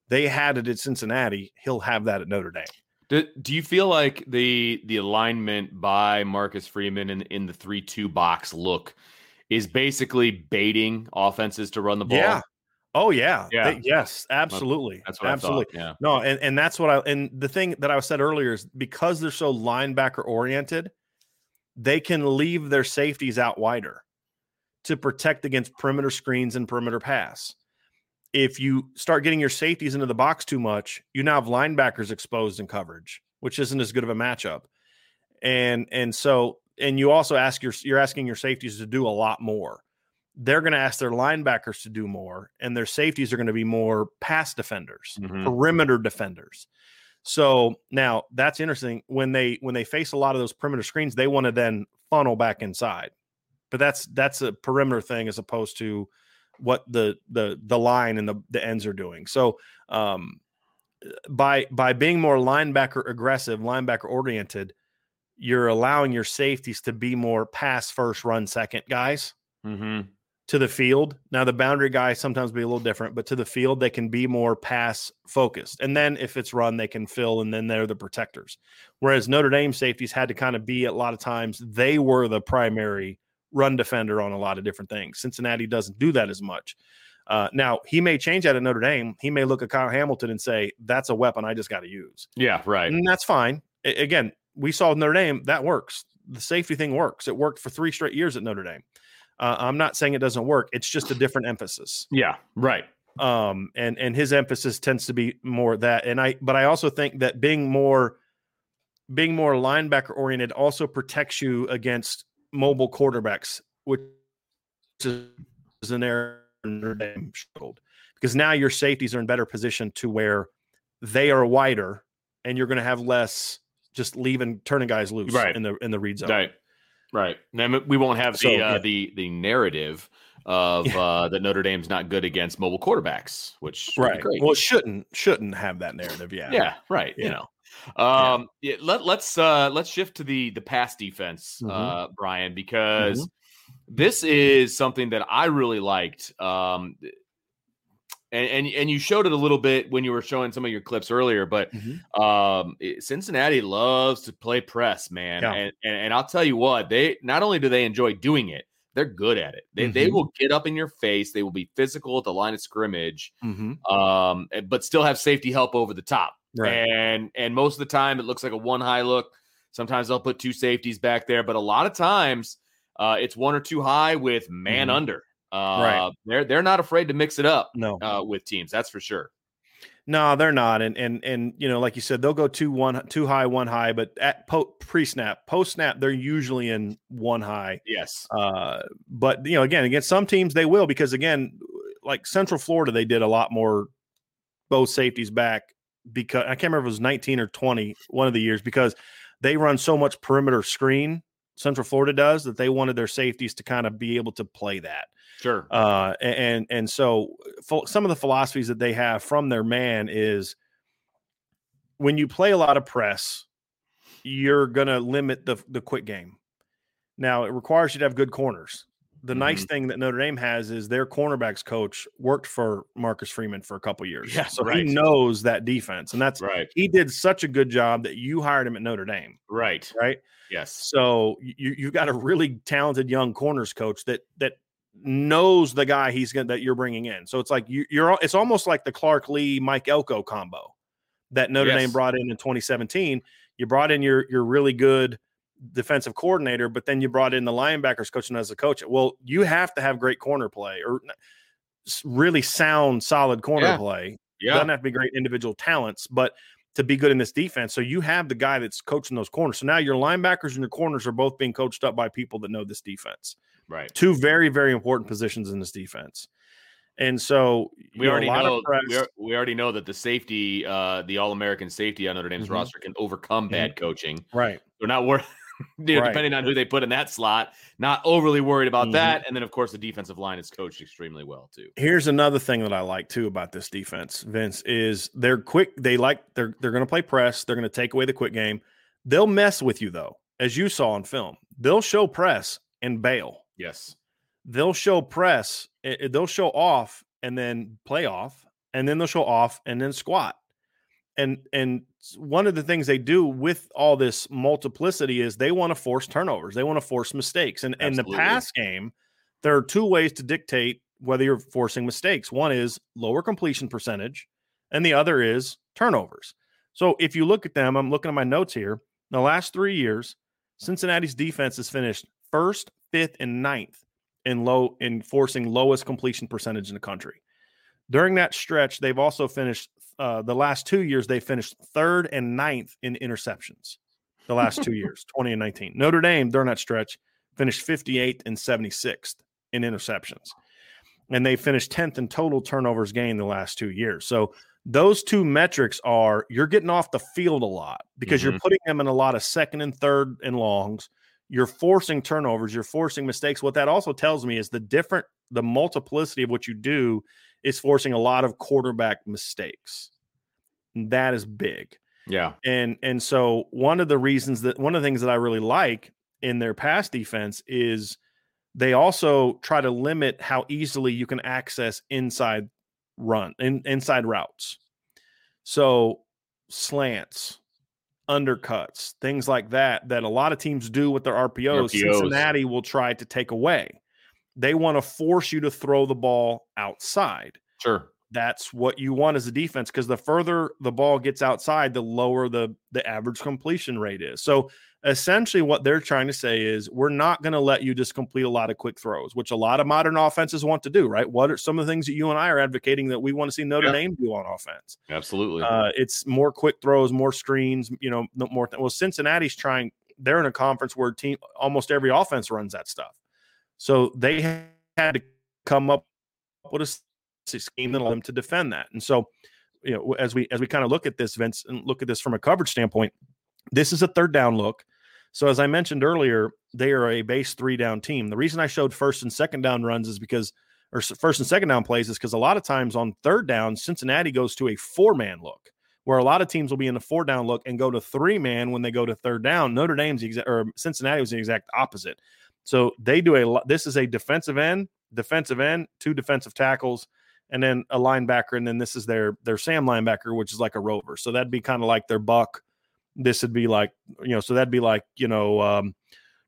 They had it at Cincinnati. He'll have that at Notre Dame. Do, do you feel like the the alignment by Marcus Freeman in in the three two box look? Is basically baiting offenses to run the ball. Yeah. Oh yeah. Yeah. They, yes, absolutely. That's what absolutely. Yeah. No, and, and that's what I and the thing that I said earlier is because they're so linebacker oriented, they can leave their safeties out wider to protect against perimeter screens and perimeter pass. If you start getting your safeties into the box too much, you now have linebackers exposed in coverage, which isn't as good of a matchup. And and so and you also ask your you're asking your safeties to do a lot more. They're going to ask their linebackers to do more, and their safeties are going to be more pass defenders, mm-hmm. perimeter defenders. So now that's interesting. When they when they face a lot of those perimeter screens, they want to then funnel back inside. But that's that's a perimeter thing as opposed to what the the the line and the the ends are doing. So um by by being more linebacker aggressive, linebacker oriented, you're allowing your safeties to be more pass first, run second guys Mm-hmm. to the field. Now the boundary guys sometimes be a little different, but to the field they can be more pass focused. And then if it's run, they can fill, and then they're the protectors. Whereas Notre Dame safeties had to kind of be a lot of times they were the primary run defender on a lot of different things. Cincinnati doesn't do that as much. Uh, now he may change that at Notre Dame. He may look at Kyle Hamilton and say, "That's a weapon I just got to use," Yeah, right. and that's fine. A- again, we saw Notre Dame that works. The safety thing works. It worked for three straight years at Notre Dame. Uh, I'm not saying it doesn't work. It's just a different emphasis. Yeah, right. Um, and and his emphasis tends to be more that. And I, but I also think that being more, being more linebacker oriented also protects you against mobile quarterbacks, which is an area Notre Dame struggled because now your safeties are in better position to where they are wider, and you're going to have less just leaving turning guys loose Right. in the in the read zone. Right. Right. Then we won't have the So, uh, the the narrative of Yeah. uh, that Notre Dame's not good against mobile quarterbacks, which Right. great. Well, shouldn't shouldn't have that narrative. Yeah. yeah, right. You know, um, yeah, let let's uh, let's shift to the the pass defense, Mhm. uh, Bryan, because this is something that I really liked. Um, and, and and you showed it a little bit when you were showing some of your clips earlier, but Mhm. um, Cincinnati loves to play press, man. Yeah. And, and and I'll tell you what, they not only do they enjoy doing it, they're good at it. They they Mhm. will get up in your face. They will be physical at the line of scrimmage, Mhm. um, eh, but still have safety help over the top. Right. And and most of the time, it looks like a one high look. Sometimes they'll put two safeties back there, but a lot of times, uh, it's one or two high with man Mhm. under. Uh, Right. They're they're not afraid to mix it up No. uh, with teams. That's for sure. No, they're not, and and and you know, like you said, they'll go two one two high, one high, but at po- pre snap, post snap, they're usually in one high. Yes. Uh, but you know, again, against some teams they will because again, like Central Florida, they did a lot more both safeties back because I can't remember if it was nineteen or 20 one of the years because they run so much perimeter screen. Central Florida does that they wanted their safeties to kind of be able to play that Sure. uh, and and so some of the philosophies that they have from their man is when you play a lot of press, you're gonna limit the the quick game. Now it requires you to have good corners. The nice thing that Notre Dame has is their cornerbacks coach worked for Marcus Freeman for a couple years, Yeah, so right. he knows that defense, and that's right. he did such a good job that you hired him at Notre Dame, Right. right? Yes. So you you got a really talented young corners coach that that knows the guy he's gonna that you're bringing in. So it's like you, you're al- it's almost like the Clark Lea Mike Elko combo that Notre Yes. Dame brought in in 2017. You brought in your your really good defensive coordinator, but then you brought in the linebackers coach and as a coach. Well, you have to have great corner play or really sound, solid corner Yeah. play. Yeah. Doesn't have to be great individual talents, but to be good in this defense. So you have the guy that's coaching those corners. So now your linebackers and your corners are both being coached up by people that know this defense. Right. Two very, very important positions in this defense. And so We already know. We, are, we already know that the safety, uh, the All American safety on Notre Dame's Mhm. roster, can overcome bad coaching. right. They're not worried. You know, Right. depending on who they put in that slot, not overly worried about Mhm. that. And then, of course, the defensive line is coached extremely well too. Here's another thing that I like too about this defense, Vince, is they're quick. They like they're they're going to play press. They're going to take away the quick game. They'll mess with you though, as you saw on film. They'll show press and bail. Yes. they'll show press, eh, eh, they'll show off and then play off, and then they'll show off and then squat. And and one of the things they do with all this multiplicity is they want to force turnovers. They want to force mistakes. And in the pass game, there are two ways to dictate whether you're forcing mistakes. One is lower completion percentage, and the other is turnovers. So if you look at them, I'm looking at my notes here. in The last three years, Cincinnati's defense has finished first, fifth, and ninth in low in forcing lowest completion percentage in the country. During that stretch, they've also finished uh, the last two years. They finished third and ninth in interceptions. The last two years, 20 and 19. Notre Dame during that stretch finished 58th and 76th in interceptions, and they finished 10th in total turnovers gained the last two years. So those two metrics are you're getting off the field a lot because you're putting them in a lot of second and third and longs. you're forcing turnovers, you're forcing mistakes. What that also tells me is the different, the multiplicity of what you do is forcing a lot of quarterback mistakes. And that is big. Yeah. And and so one of the reasons that one of the things that I really like in their pass defense is they also try to limit how easily you can access inside run in, inside routes. So slants, undercuts, things like that, that a lot of teams do with their RPOs, RPOs. Cincinnati will try to take away. They want to force you to throw the ball outside. Sure. That's what you want as a defense because the further the ball gets outside, the lower the the average completion rate is. So essentially what they're trying to say is we're not going to let you just complete a lot of quick throws, which a lot of modern offenses want to do, right? What are some of the things that you and I are advocating that we want to see Notre yeah. Dame do on offense? Absolutely. Uh, it's more quick throws, more screens, you know, more. Th- well, Cincinnati's trying. They're in a conference where team almost every offense runs that stuff, so they had to come up with a scheme that allowed them to defend that. And so, you know, as we as we kind of look at this, Vince, and look at this from a coverage standpoint, this is a third down look. So as I mentioned earlier, they are a base three down team. The reason I showed first and second down runs is because, or first and second down plays is because a lot of times on third down, Cincinnati goes to a four man look, where a lot of teams will be in a four down look and go to three man when they go to third down. Notre Dame's exact or Cincinnati was the exact opposite. So they do a lot. This is a defensive end, defensive end, two defensive tackles, and then a linebacker, and then this is their their Sam linebacker, which is like a rover. So that'd be kind of like their buck this would be like, you know, so that'd be like, you know, um,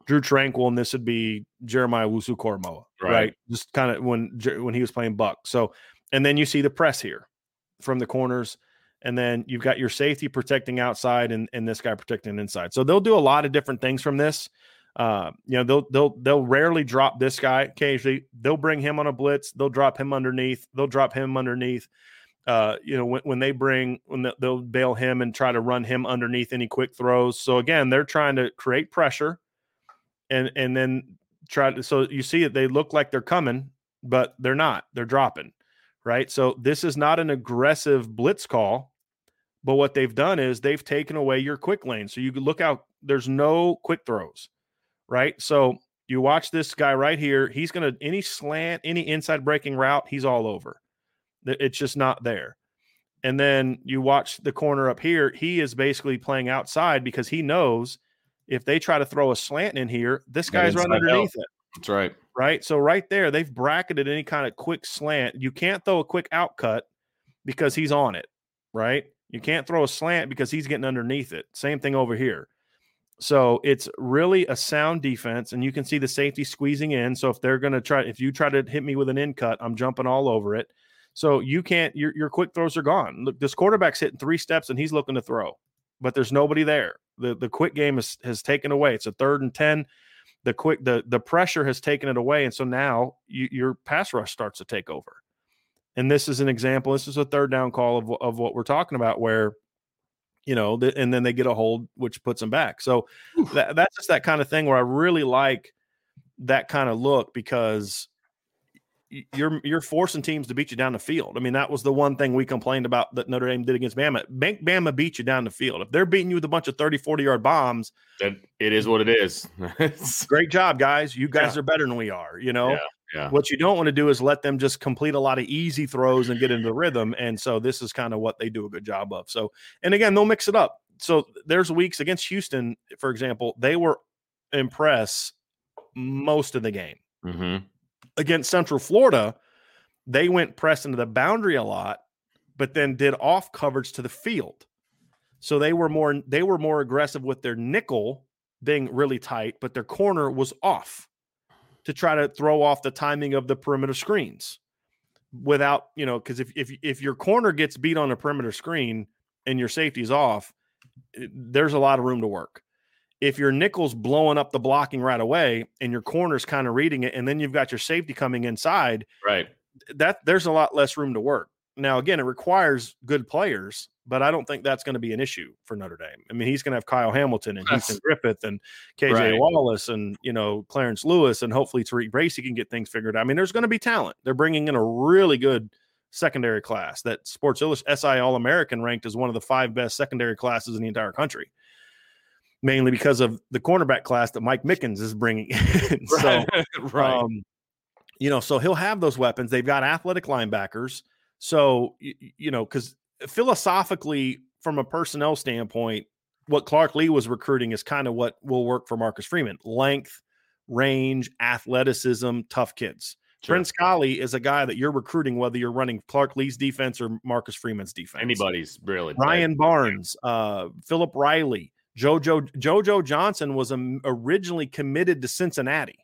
Drue Tranquill, and this would be Jeremiah Owusu-Koramoah, right. right? Just kind of when when he was playing Buck. So, and then you see the press here from the corners, and then you've got your safety protecting outside, and and this guy protecting inside. So they'll do a lot of different things from this. Uh, you know, they'll they'll they'll rarely drop this guy. Occasionally, they'll bring him on a blitz. They'll drop him underneath. They'll drop him underneath uh, you know, when, when they bring when they'll bail him and try to run him underneath any quick throws. So again, they're trying to create pressure, and and then try to. So you see it; they look like they're coming, but they're not. They're dropping, right? So this is not an aggressive blitz call, but what they've done is they've taken away your quick lane. So you look out. There's no quick throws, right? So you watch this guy right here. He's gonna any slant, any inside breaking route, he's all over it's just not there. And then you watch the corner up here. He is basically playing outside because he knows if they try to throw a slant in here, this guy's running underneath it. That's right. Right. So right there, they've bracketed any kind of quick slant. You can't throw a quick out cut because he's on it. Right. You can't throw a slant because he's getting underneath it. Same thing over here. So it's really a sound defense, and you can see the safety squeezing in. So if they're going to try, if you try to hit me with an in cut, I'm jumping all over it. So you can't your your quick throws are gone. Look, this quarterback's hitting three steps and he's looking to throw, but there's nobody there. The the quick game has has taken away. It's a third and ten. The quick the the pressure has taken it away, and so now you, your pass rush starts to take over. And this is an example. This is a third down call of of what we're talking about, where you know, the, and then they get a hold, which puts them back. So that, that's just that kind of thing where I really like that kind of look because you're you're forcing teams to beat you down the field. I mean, that was the one thing we complained about that Notre Dame did against Bama. Bank Bama beat you down the field. If they're beating you with a bunch of 30, 40 yard bombs, then it is what it is. great job, guys. You guys yeah. are better than we are, you know. Yeah, yeah. What you don't want to do is let them just complete a lot of easy throws and get into the rhythm. And so this is kind of what they do a good job of. So, and again, they'll mix it up. So there's weeks against Houston, for example, they were impressed most of the game. Mm-hmm against Central Florida, they went press into the boundary a lot, but then did off coverage to the field. So they were more they were more aggressive with their nickel being really tight, but their corner was off to try to throw off the timing of the perimeter screens without, you know, because if if if your corner gets beat on a perimeter screen and your safety's off, eh, there's a lot of room to work if your nickel's blowing up the blocking right away and your corner's kind of reading it, and then you've got your safety coming inside, right? That there's a lot less room to work. Now, again, it requires good players, but I don't think that's going to be an issue for Notre Dame. I mean, he's going to have Kyle Hamilton and Ethan Griffith and KJ right. Wallace and you know Clarence Lewis and hopefully TaRiq Bracy can get things figured out. I mean, there's going to be talent. They're bringing in a really good secondary class that Sports Illustrated SI All American ranked as one of the five best secondary classes in the entire country. mainly because of the cornerback class that Mike Mickens is bringing. In. so, right. Um, you know, so he'll have those weapons. They've got athletic linebackers. So, you, you know, because philosophically, from a personnel standpoint, what Clark Lea was recruiting is kind of what will work for Marcus Freeman length, range, athleticism, tough kids. Sure. Prince Kollie is a guy that you're recruiting, whether you're running Clark Lea's defense or Marcus Freeman's defense. Anybody's really. Ryan Barnes, uh, Philip Riley, JoJo JoJo Johnson was um, originally committed to Cincinnati.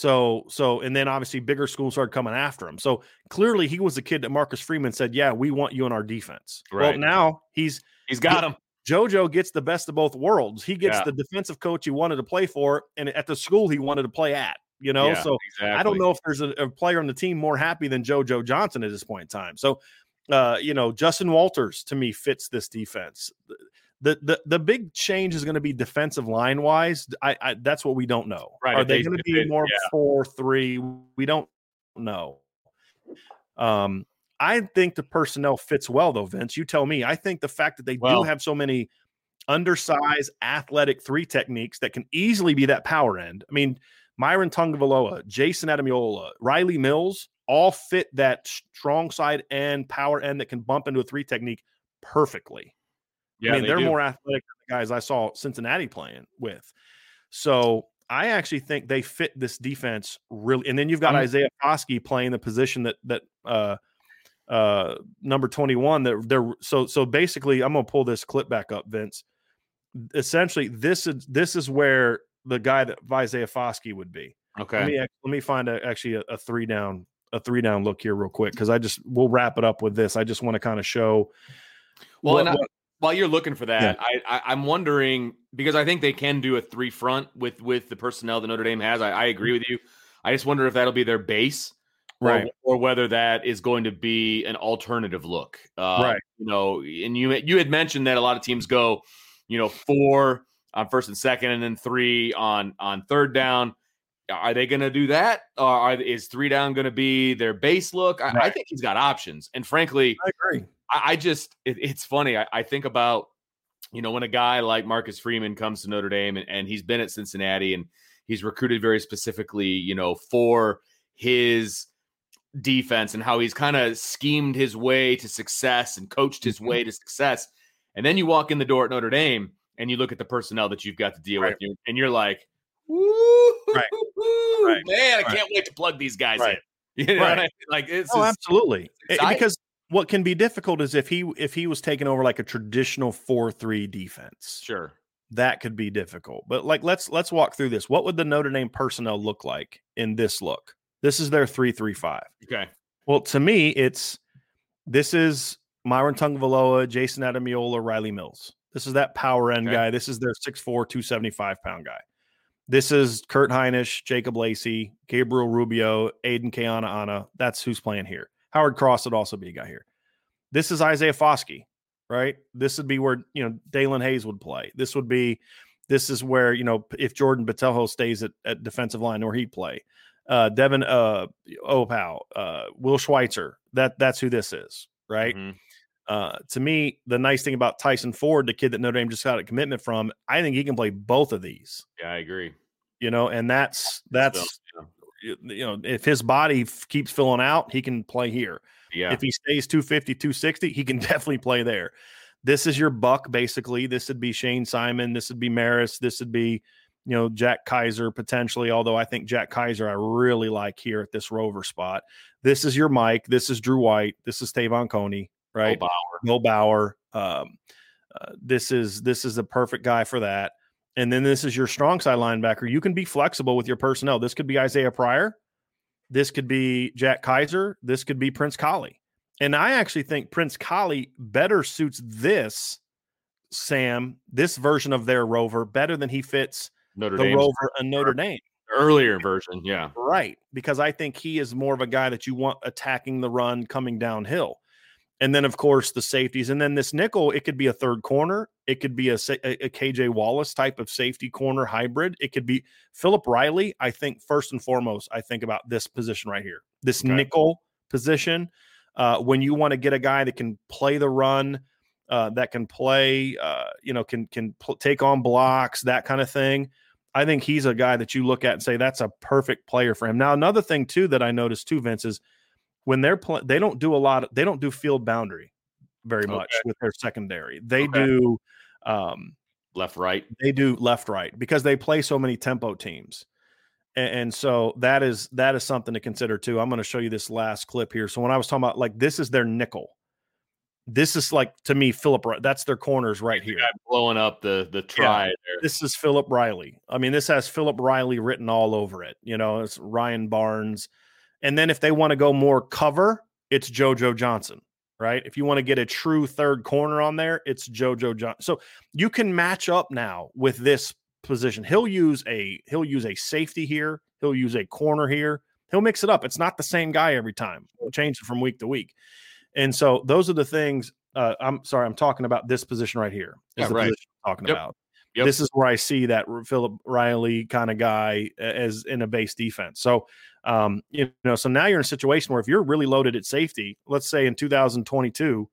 So, so, and then obviously bigger schools started coming after him. So clearly he was the kid that Marcus Freeman said, Yeah, we want you in our defense. Right. Well, now he's he's got him. JoJo gets the best of both worlds. He gets yeah. the defensive coach he wanted to play for, and at the school he wanted to play at. You know, yeah, so exactly. I don't know if there's a, a, player on the team more happy than JoJo Johnson at this point in time. So, uh, you know, Justin Walters to me fits this defense. The the the big change is going to be defensive line wise. I, I, that's what we don't know. Right? Are they, going to be more yeah. four three? We don't know. Um, I think the personnel fits well, though, Vince. You tell me. I think the fact that they well, do have so many undersized, athletic three techniques that can easily be that power end. I mean, Myron Tagovailoa, Jason Ademilola, Rylie Mills all fit that strong side and power end that can bump into a three technique perfectly. Yeah, I mean, they are more athletic than the guys I saw Cincinnati playing with. So I actually think they fit this defense really. And then you've got Isaiah Foskey playing the position that that uh, uh, number 21 that they're so so basically I'm gonna pull this clip back up, Vince. Essentially, this is this is where the guy that Isaiah Foskey would be. Okay. Let me let me find a, actually a, a three down a three down look here real quick because I just we'll wrap it up with this. I just want to kind of show. Well, what, and I, what, while you're looking for that, yeah. I, I am wondering because I think they can do a three front with with the personnel that Notre Dame has. I, I agree with you. I just wonder if that'll be their base right? Or, or, whether that is going to be an alternative look, uh, right? You know, and you you had mentioned that a lot of teams go, you know, four on first and second, and then three on on third down. Are they going to do that, or are, is three down going to be their base look? I, right. I, think he's got options, and frankly, I agree. I, I just it, it's funny. I, I think about you know when a guy like Marcus Freeman comes to Notre Dame and, and he's been at Cincinnati and he's recruited very specifically, you know, for his defense and how he's kind of schemed his way to success and coached his mm-hmm. way to success. And then you walk in the door at Notre Dame and you look at the personnel that you've got to deal right. with, and you're like, right. right. man, I can't wait to plug these guys in. You know right. I mean? Like it's oh, absolutely it's because what can be difficult is if he if he was taking over like a traditional four three defense. Sure, that could be difficult. But like let's let's walk through this. What would the Notre Dame personnel look like in this look? This is their three three five. Okay. Well, to me, it's this is Myron Tagovailoa, Jason Ademilola, Rylie Mills. This is that power end okay. guy. This is their 6'4", 275 pound guy. This is Kurt Hinish, Jacob Lacey, Gabriel Rubio, Aidan Keanaaina. That's who's playing here. Howard Cross would also be a guy here. This is Isaiah Foskey, right? This would be where you know Daelin Hayes would play. This would be this is where you know if Jordan Botelho stays at, at defensive line, where he'd play uh, Devin uh, Aupiu, uh, Will Schweitzer. That that's who this is, right? Mm-hmm. Uh, to me, the nice thing about Tyson Ford, the kid that Notre Dame just got a commitment from, I think he can play both of these. Yeah, I agree. You know, and that's that's yeah. You know, if his body f- keeps filling out, he can play here. Yeah. If he stays 250, 260, he can definitely play there. This is your buck, basically. This would be Shane Simon. This would be Marist. This would be you know, Jack Kaiser potentially, although I think Jack Kaiser I really like here at this rover spot. This is your Mike. This is Drew White. This is Te'von Coney, right? Bo Bauer. Bo Bauer. Um, uh, this is this is the perfect guy for that. And then this is your strong side linebacker. You can be flexible with your personnel. This could be Isaiah Pryor. This could be Jack Kaiser. This could be Prince Kollie. And I actually think Prince Kollie better suits this, Sam, this version of their rover better than he fits Notre the Dame Rover and Notre Dame. Earlier version, yeah. Right. Because I think he is more of a guy that you want attacking the run coming downhill. And then, of course, the safeties. And then this nickel, it could be a third corner. It could be a, a, KJ Wallace type of safety corner hybrid. It could be Philip Riley. I think, first and foremost, I think about this position right here, this okay. nickel position. Uh, when you want to get a guy that can play the run, uh, that can play, uh, you know, can can pl- take on blocks, that kind of thing. I think he's a guy that you look at and say that's a perfect player for him. Now, another thing too that I noticed too, Vince, is when they're playing, they don't do a lot. Of, they don't do field boundary very much okay. with their secondary. They okay. do um, left right. They do left right because they play so many tempo teams. And, and so that is that is something to consider too. I'm going to show you this last clip here. So when I was talking about like this is their nickel. This is like to me, Philip. That's their corners right here, blowing up the the try. Yeah, this is Philip Riley. I mean, this has Philip Riley written all over it. You know, it's Ryan Barnes, and then if they want to go more cover, it's JoJo Johnson right? If you want to get a true third corner on there, it's JoJo John. So you can match up now with this position. He'll use a he'll use a safety here. He'll use a corner here. He'll mix it up. It's not the same guy every time. We'll change it from week to week. And so those are the things. Uh, I'm sorry, I'm talking about this position right here. Is yeah, the right. position I'm talking yep. about. Yep. This is where I see that Philip Riley kind of guy as in a base defense. So um, you know, so now you're in a situation where if you're really loaded at safety, let's say in 2022,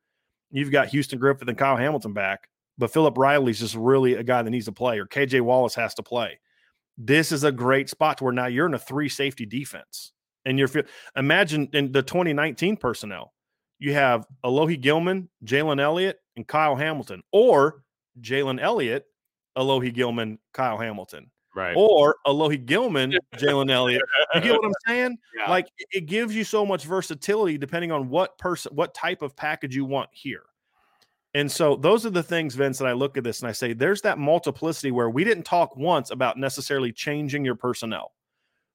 you've got Houston Griffith and Kyle Hamilton back, but Philip Riley's just really a guy that needs to play, or KJ Wallace has to play. This is a great spot to where now you're in a three safety defense. And you're imagine in the 2019 personnel, you have Alohi Gilman, Jalen Elliott, and Kyle Hamilton, or Jalen Elliott, Alohi Gilman, Kyle Hamilton right? Or Alohi Gilman, Jalen Elliott. You get what I'm saying? Yeah. Like it gives you so much versatility depending on what person, what type of package you want here. And so those are the things, Vince, that I look at this and I say, there's that multiplicity where we didn't talk once about necessarily changing your personnel.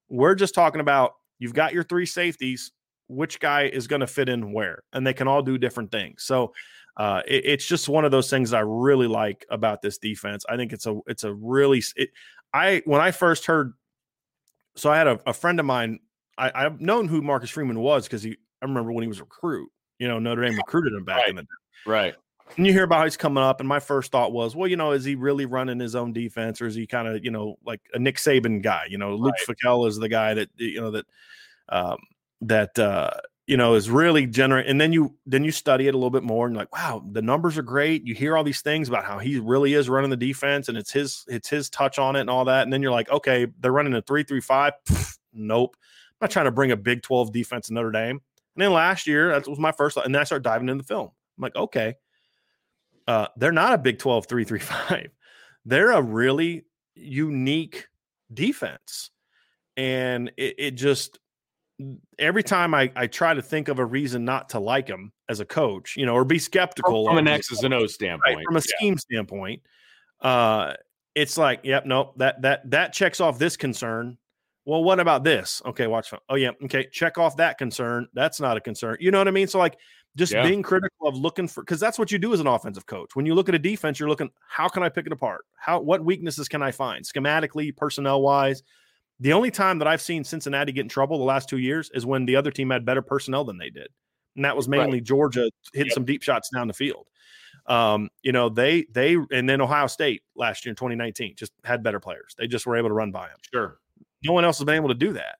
We're just talking about you've got your three safeties, which guy is going to fit in where, and they can all do different things. So uh, it, it's just one of those things I really like about this defense. I think it's a it's a really it, I when I first heard, so I had a, a friend of mine. I, I've known who Marcus Freeman was because he. I remember when he was a recruit. You know, Notre Dame recruited him back right. in the day. Right. And you hear about how he's coming up, and my first thought was, well, you know, is he really running his own defense, or is he kind of, you know, like a Nick Saban guy? You know, Luke right. Fickell is the guy that you know that um, that uh, you know is really generate and then you then you study it a little bit more and like wow the numbers are great. You hear all these things about how he really is running the defense and it's his it's his touch on it and all that and then you're like okay they're running a 335 nope. I'm not trying to bring a big 12 defense in notre dame. And then last year that was my first and then i started diving into the film. I'm like okay uh, they're not a big 12 335 they're a really unique defense. And it, it just every time I, I try to think of a reason not to like him as a coach, you know, or be skeptical from, from an X's and O standpoint, right, from a yeah. scheme standpoint, uh, it's like, yep, nope, that that that checks off this concern. Well, what about this? Okay, watch. Oh yeah, okay, check off that concern. That's not a concern. You know what I mean? So like, just yeah. being critical of looking for because that's what you do as an offensive coach. When you look at a defense, you're looking, how can I pick it apart? How what weaknesses can I find schematically, personnel wise? The only time that I've seen Cincinnati get in trouble the last two years is when the other team had better personnel than they did. And that was mainly right. Georgia hitting yep. some deep shots down the field. Um, you know, they they and then Ohio State last year in 2019 just had better players. They just were able to run by them. Sure. No one else has been able to do that.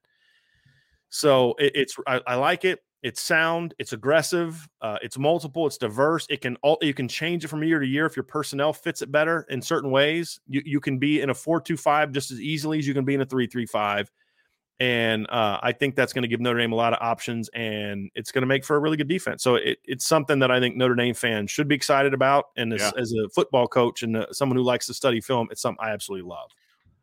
So it, it's I, I like it. It's sound, it's aggressive, uh, it's multiple, it's diverse. It can all you can change it from year to year if your personnel fits it better in certain ways. You you can be in a four two five just as easily as you can be in a three three five. And uh, I think that's going to give Notre Dame a lot of options, and it's going to make for a really good defense. So it, it's something that I think Notre Dame fans should be excited about. And as, yeah. as a football coach and uh, someone who likes to study film, it's something I absolutely love.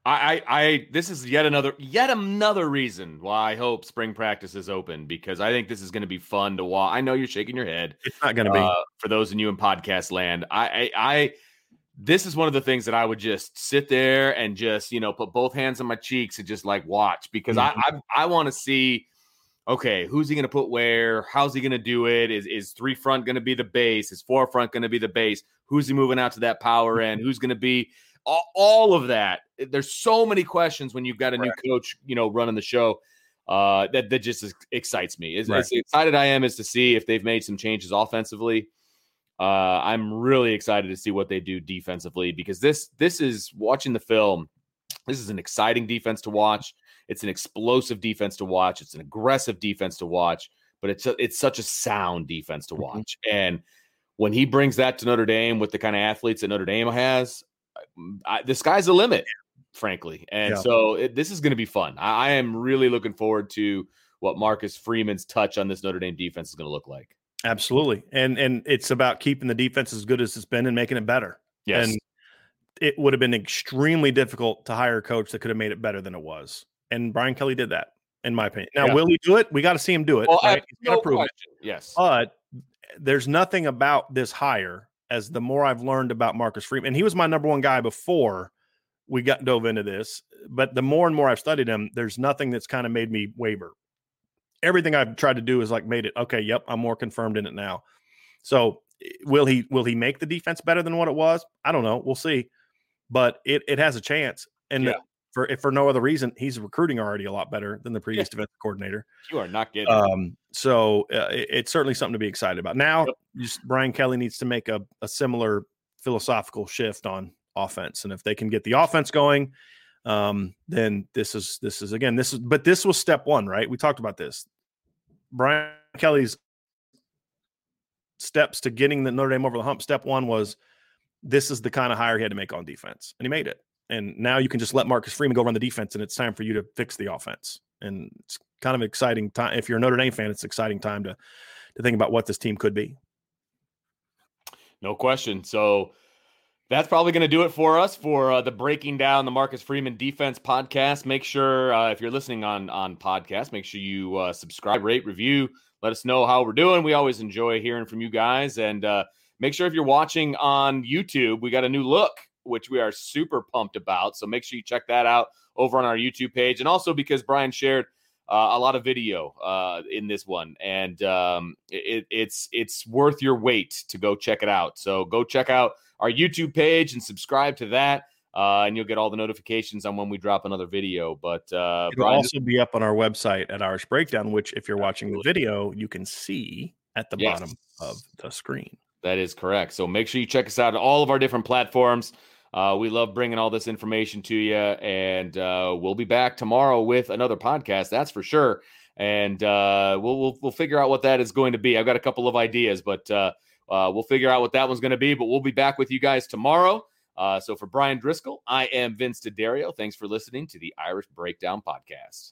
I, I, this is yet another, yet another reason why I hope spring practice is open because I think this is going to be fun to watch. I know you're shaking your head. It's not going to uh, be for those of you in podcast land. I, I, I, this is one of the things that I would just sit there and just, you know, put both hands on my cheeks and just like watch because mm-hmm. I, I, I want to see. Okay, who's he going to put where? How's he going to do it? Is is three front going to be the base? Is four front going to be the base? Who's he moving out to that power end? Who's going to be all, of that. There's so many questions when you've got a new coach, you know, running the show. Uh, that that just excites me. As, right. as, excited I am is to see if they've made some changes offensively. Uh, I'm really excited to see what they do defensively because this this is watching the film. This is an exciting defense to watch. It's an explosive defense to watch. It's an aggressive defense to watch. But it's a, it's such a sound defense to mm-hmm. watch. Mm-hmm. And when he brings that to Notre Dame with the kind of athletes that Notre Dame has, I, the sky's the limit, frankly. And yeah. so it, this is going to be fun. I, I am really looking forward to what Marcus Freeman's touch on this Notre Dame defense is going to look like. Absolutely. And and it's about keeping the defense as good as it's been and making it better. Yes. And it would have been extremely difficult to hire a coach that could have made it better than it was. And Brian Kelly did that, in my opinion. Now, yeah. will he do it? We got to see him do it. Well, right? He's no prove question. it. Yes. But there's nothing about this hire as the more I've learned about Marcus Freeman, and he was my number one guy before we got dove into this. But the more and more I've studied him, there's nothing that's kind of made me waver. Everything I've tried to do is like made it okay. Yep, I'm more confirmed in it now. So eh, will he will he make the defense better than what it was? I don't know. We'll see but it it has a chance. And yeah. For if for no other reason, he's recruiting already a lot better than the previous yeah. defensive coordinator. You are not getting. Um, so uh, it, it's certainly something to be excited about. Now, yep. just Brian Kelly needs to make a, a similar philosophical shift on offense, and if they can get the offense going, um, then this is this is again this is but this was step one, right? We talked about this. Brian Kelly's steps to getting the Notre Dame over the hump. Step one was this is the kind of hire he had to make on defense, and he made it. And now you can just let Marcus Freeman go run the defense, and it's time for you to fix the offense. And it's kind of an exciting time. If you're a Notre Dame fan, it's exciting time to to think about what this team could be. No question. So that's probably going to do it for us for uh, the breaking down the Marcus Freeman defense podcast. Make sure uh, if you're listening on on podcast, make sure you uh, subscribe, rate, review. Let us know how we're doing. We always enjoy hearing from you guys, and uh, Make sure if you're watching on YouTube, we got a new look, which we are super pumped about. So make sure you check that out over on our YouTube page. And also because Bryan shared uh, a lot of video uh, in this one, and um, it, it's it's worth your wait to go check it out. So go check out our YouTube page and subscribe to that. Uh, and you'll get all the notifications on when we drop another video. But uh, it'll Bryan, also be up on our website at Irish Breakdown, which if you're watching the video, you can see at the yes. bottom of the screen. That is correct. So make sure you check us out on all of our different platforms. Uh, we love bringing all this information to you, and uh, we'll be back tomorrow with another podcast. That's for sure. And uh, we'll, we'll, we'll figure out what that is going to be. I've got a couple of ideas, but uh, uh, we'll figure out what that one's going to be. But we'll be back with you guys tomorrow. Uh, so for Bryan Driskell, I am Vince D'Addario. Thanks for listening to the Irish Breakdown Podcast.